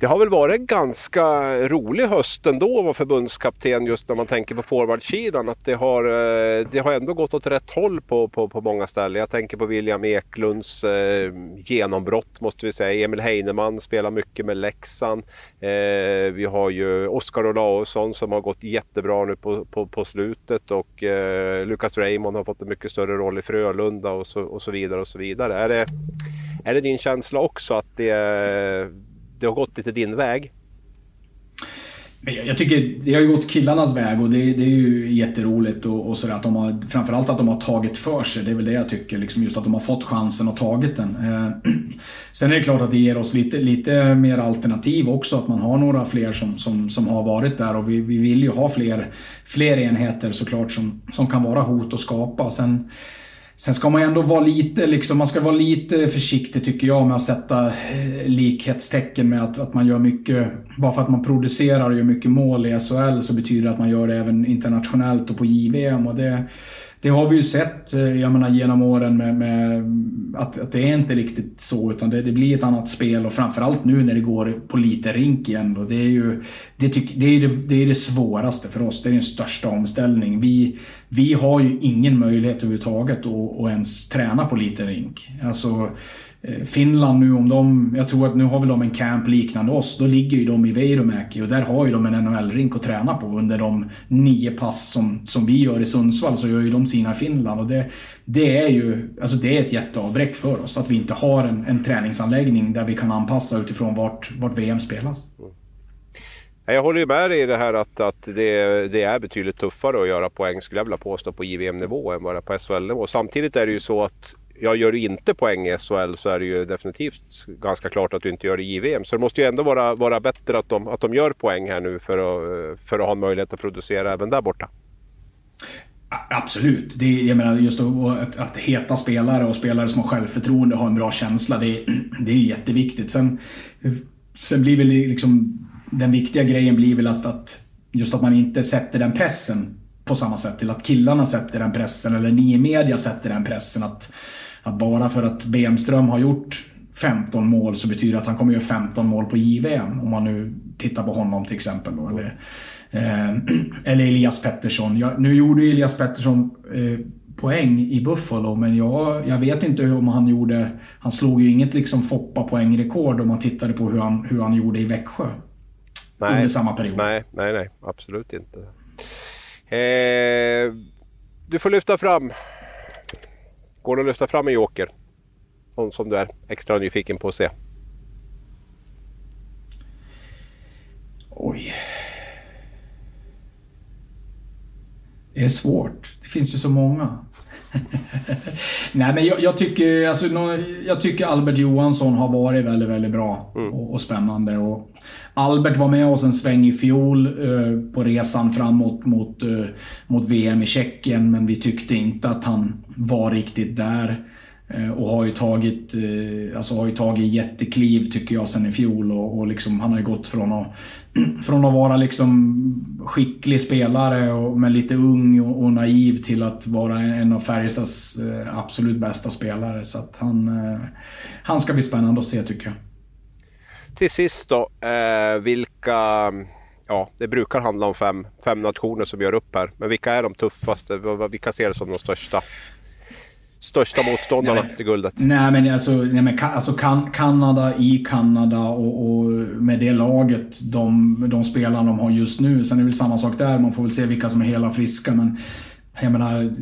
Det har väl varit en ganska rolig höst ändå att vara förbundskapten just när man tänker på forwardsidan. Att det har, eh, det har ändå gått åt rätt håll på, på, på många ställen. Jag tänker på William Eklunds eh, genombrott måste vi säga. Emil Heinemann spelar mycket med Leksand. Eh, vi har ju Oskar Olausson som har gått jättebra nu på, på, på slutet och eh, Lucas Raymond har fått en mycket större roll i Frölunda och så, och så vidare. och så vidare. Är det, är det din känsla också att det det har gått lite din väg? Jag tycker det har ju gått killarnas väg och det, det är ju jätteroligt och, och sådär att de har, framförallt att de har tagit för sig. Det är väl det jag tycker, liksom just att de har fått chansen och tagit den. Eh, (clears throat) sen är det klart att det ger oss lite, lite mer alternativ också, att man har några fler som, som, som har varit där och vi, vi vill ju ha fler, fler enheter såklart som, som kan vara hot och skapa. Sen, Sen ska man ändå vara lite, liksom, man ska vara lite försiktig tycker jag med att sätta eh, likhetstecken med att, att man gör mycket, bara för att man producerar och gör mycket mål i SHL så betyder det att man gör det även internationellt och på JVM. Och det, det har vi ju sett eh, jag menar, genom åren med, med att, att, det är inte riktigt så utan det, det, blir ett annat spel och framförallt nu när det går på lite rink igen. Då, det, är ju, det, tyck, det, är det, det är det svåraste för oss. Det är den största omställningen. Vi, vi har ju ingen möjlighet överhuvudtaget att, att ens träna på liten rink. Alltså, eh, Finland nu om de, jag tror att nu har väl de en camp liknande oss, då ligger ju de i Veiromäki och där har ju de en NHL-rink att träna på under de nio pass som, som vi gör i Sundsvall så gör ju de sina i Finland och det, det är ju, alltså det är ett jätteavbräck för oss att vi inte har en, en träningsanläggning där vi kan anpassa utifrån vart, vart VM spelas. Mm. Jag håller ju med dig i det här att, att det, det, är betydligt tuffare att göra poäng skulle jag vilja påstå på JVM-nivå än bara på SHL-nivå. Samtidigt är det ju så att jag gör du inte poäng i SHL så är det ju definitivt ganska klart att du inte gör det i JVM. Så det måste ju ändå vara, vara bättre att de, att de gör poäng här nu för att, för att ha en möjlighet att producera även där borta. Absolut. Det jag menar, just att, att heta spelare och spelare som har självförtroende och har en bra känsla, det är, det är jätteviktigt. Sen, sen blir väl liksom, den viktiga grejen blir väl att, att just att man inte sätter den pressen på samma sätt till att killarna sätter den pressen eller ni i media sätter den pressen. att att bara för att Bemström har gjort 15 mål så betyder det att han kommer göra 15 mål på JVM. Om man nu tittar på honom till exempel. Då, eller, eh, (clears throat) eller Elias Pettersson. Jag, nu gjorde ju Elias Pettersson eh, poäng i Buffalo, men jag, jag vet inte om han gjorde... Han slog ju inget liksom Foppa poängrekord om man tittade på hur han, hur han gjorde i Växjö. Nej, under samma period. Nej, nej, nej. Absolut inte. Eh, du får lyfta fram Går det att lyfta fram en joker? Någon som du är extra nyfiken på att se? Oj. Det är svårt. Det finns ju så många. (laughs) Nej men jag, jag, tycker, alltså, jag tycker Albert Johansson har varit väldigt, väldigt bra mm. och, och, spännande. Och Albert var med oss en sväng i fjol eh, på resan framåt mot, eh, mot VM i Tjeckien men vi tyckte inte att han var riktigt där. Eh, och har ju tagit, eh, alltså har ju tagit jättekliv tycker jag sen i fjol och, och liksom, han har ju gått från att, (clears throat) från att vara liksom skicklig spelare och, men lite ung och, och, naiv till att vara en av Färjestads eh, absolut bästa spelare. Så att han, han ska bli spännande att se tycker jag. Till sist då, vilka ja, det brukar handla om fem, fem nationer som gör upp här. Men vilka är de tuffaste? Vilka ser det som de största? Största motståndarna nej, till guldet? Nej men alltså, nej, men, alltså kan, Kanada i Kanada och, och, med det laget, de, de spelarna de har just nu. Sen är det väl samma sak där, man får väl se vilka som är hela friska. Men jag menar,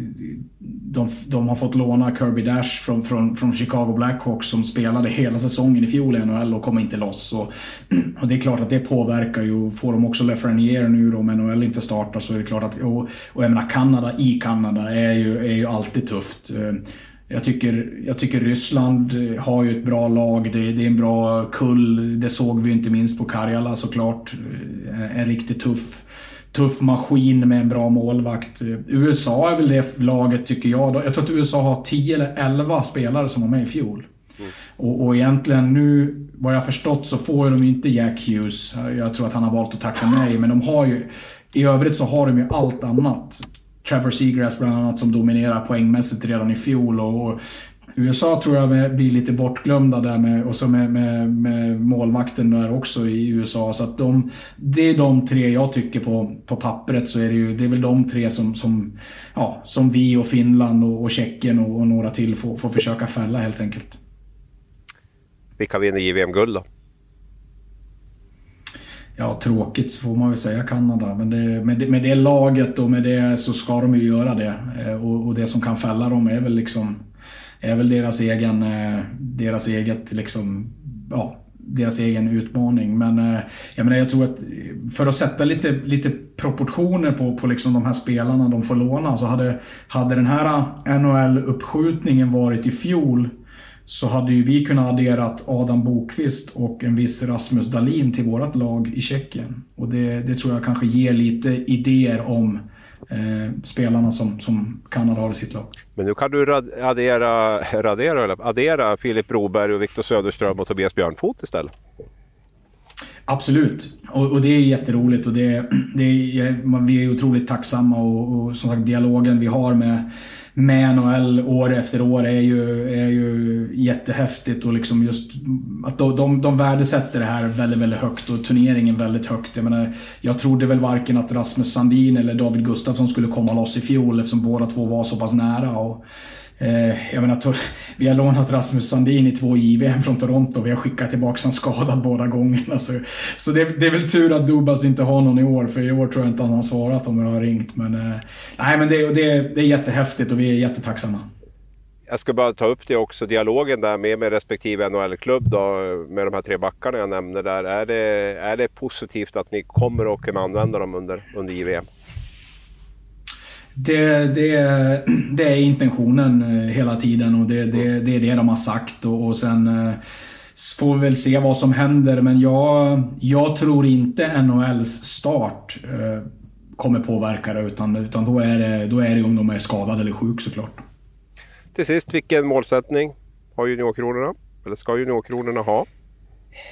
de, de har fått låna Kirby Dash från, från, från Chicago Blackhawks som spelade hela säsongen i fjol i NHL och kom inte loss. Och, och det är klart att det påverkar ju. Får de också Lefrenier nu då, om NHL inte startar så är det klart att... Och, och jag menar, Kanada i Kanada är ju, är ju alltid tufft. Eh, jag tycker, jag tycker Ryssland har ju ett bra lag. Det, det är en bra kull. Det såg vi inte minst på Karjala såklart. Eh, en riktigt tuff, tuff maskin med en bra målvakt. USA är väl det laget tycker jag. Jag tror att USA har 10 eller 11 spelare som var med i fjol. Mm. Och, och egentligen nu, vad jag förstått, så får de inte Jack Hughes. Jag tror att han har valt att tacka nej, men de har ju... I övrigt så har de ju allt annat. Trevor Seagrass bland annat som dominerar poängmässigt redan i fjol. Och, USA tror jag blir lite bortglömda där med, och så med, med, med, målvakten där också i USA. Så att de, det är de tre jag tycker på, på pappret så är det ju, det är väl de tre som, som, ja, som vi och Finland och, och Tjeckien och, och några till får, får försöka fälla helt enkelt. Vilka vinner JVM-guld då? Ja, tråkigt så får man väl säga Kanada. Men det, med, det, med det laget och med det så ska de ju göra det. Eh, och, och det som kan fälla dem är väl liksom är väl deras egen, eh, deras eget liksom, ja, deras egen utmaning. Men eh, jag menar, jag tror att för att sätta lite, lite proportioner på, på liksom de här spelarna de får låna så hade, hade den här NHL-uppskjutningen varit i fjol så hade ju vi kunnat adderat Adam Bokvist och en viss Rasmus Dahlin till vårt lag i Tjeckien. Och det, det tror jag kanske ger lite idéer om eh, spelarna som, som Kanada har i sitt lag. Men nu kan du addera, (laughs) radera, eller, addera Filip Broberg och Viktor Söderström och Tobias Björnfot istället. Absolut, och, och, det är jätteroligt och det, det är, vi är otroligt tacksamma och, och som sagt dialogen vi har med med NHL år efter år är ju, är ju jättehäftigt och liksom just att de, de, de värdesätter det här väldigt, väldigt högt och turneringen väldigt högt. Jag menar, jag trodde väl varken att Rasmus Sandin eller David Gustafsson skulle komma loss i fjol eftersom båda två var så pass nära. Och, Eh, jag menar, vi har lånat Rasmus Sandin i två JVM från Toronto. Vi har skickat tillbaka honom skadad båda gångerna. Så, så det, det, är väl tur att Dubas inte har någon i år, för i år tror jag inte han har svarat om jag har ringt. Men, eh, nej, men det, det, det är jättehäftigt och vi är jättetacksamma. Jag ska bara ta upp det också, dialogen där med, med respektive NHL-klubb då, med de här tre backarna jag nämnde där. Är det, är det positivt att ni kommer att kunna använda dem under, under JVM? Det, det, det är intentionen eh, hela tiden och det, det, det är det de har sagt. Och, och sen eh, får vi väl se vad som händer. Men jag, jag tror inte NHLs start eh, kommer påverka det. Utan, utan då, är det, då är det om de är skadade eller sjuk såklart. Till sist, vilken målsättning har juniorkronorna? Eller ska juniorkronorna ha?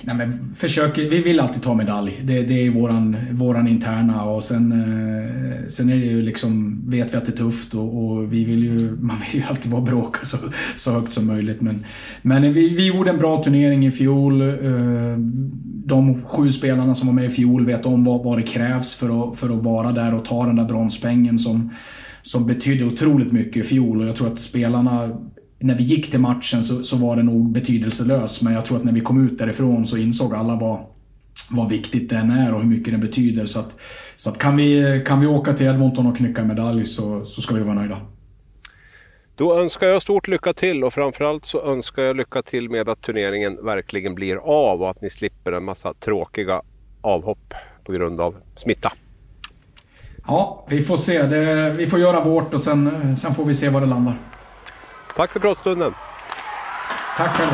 Nej, men försöker, vi vill alltid ta medalj. Det, det är våran, våran interna och sen, eh, sen är det ju liksom, vet vi att det är tufft och, och, vi vill ju, (laughs) man vill ju alltid vara bråka så, så högt som möjligt. Men, men vi, vi gjorde en bra turnering i fjol. Eh, de sju spelarna som var med i fjol vet om vad, vad det krävs för att, för att vara där och ta den där bronspengen som, som betydde otroligt mycket i fjol och jag tror att spelarna när vi gick till matchen så, så, var det nog betydelselös. Men jag tror att när vi kom ut därifrån så insåg alla vad, vad viktigt den är och hur mycket den betyder. Så att, så att kan, vi, kan vi åka till Edmonton och knycka medalj så, så ska vi vara nöjda. Då önskar jag stort lycka till och framförallt så önskar jag lycka till med att turneringen verkligen blir av och att ni slipper en massa tråkiga avhopp på grund av smitta. Ja, vi får se. Det, vi får göra vårt och sen, sen får vi se var det landar. Tack för pratstunden. Tack själv.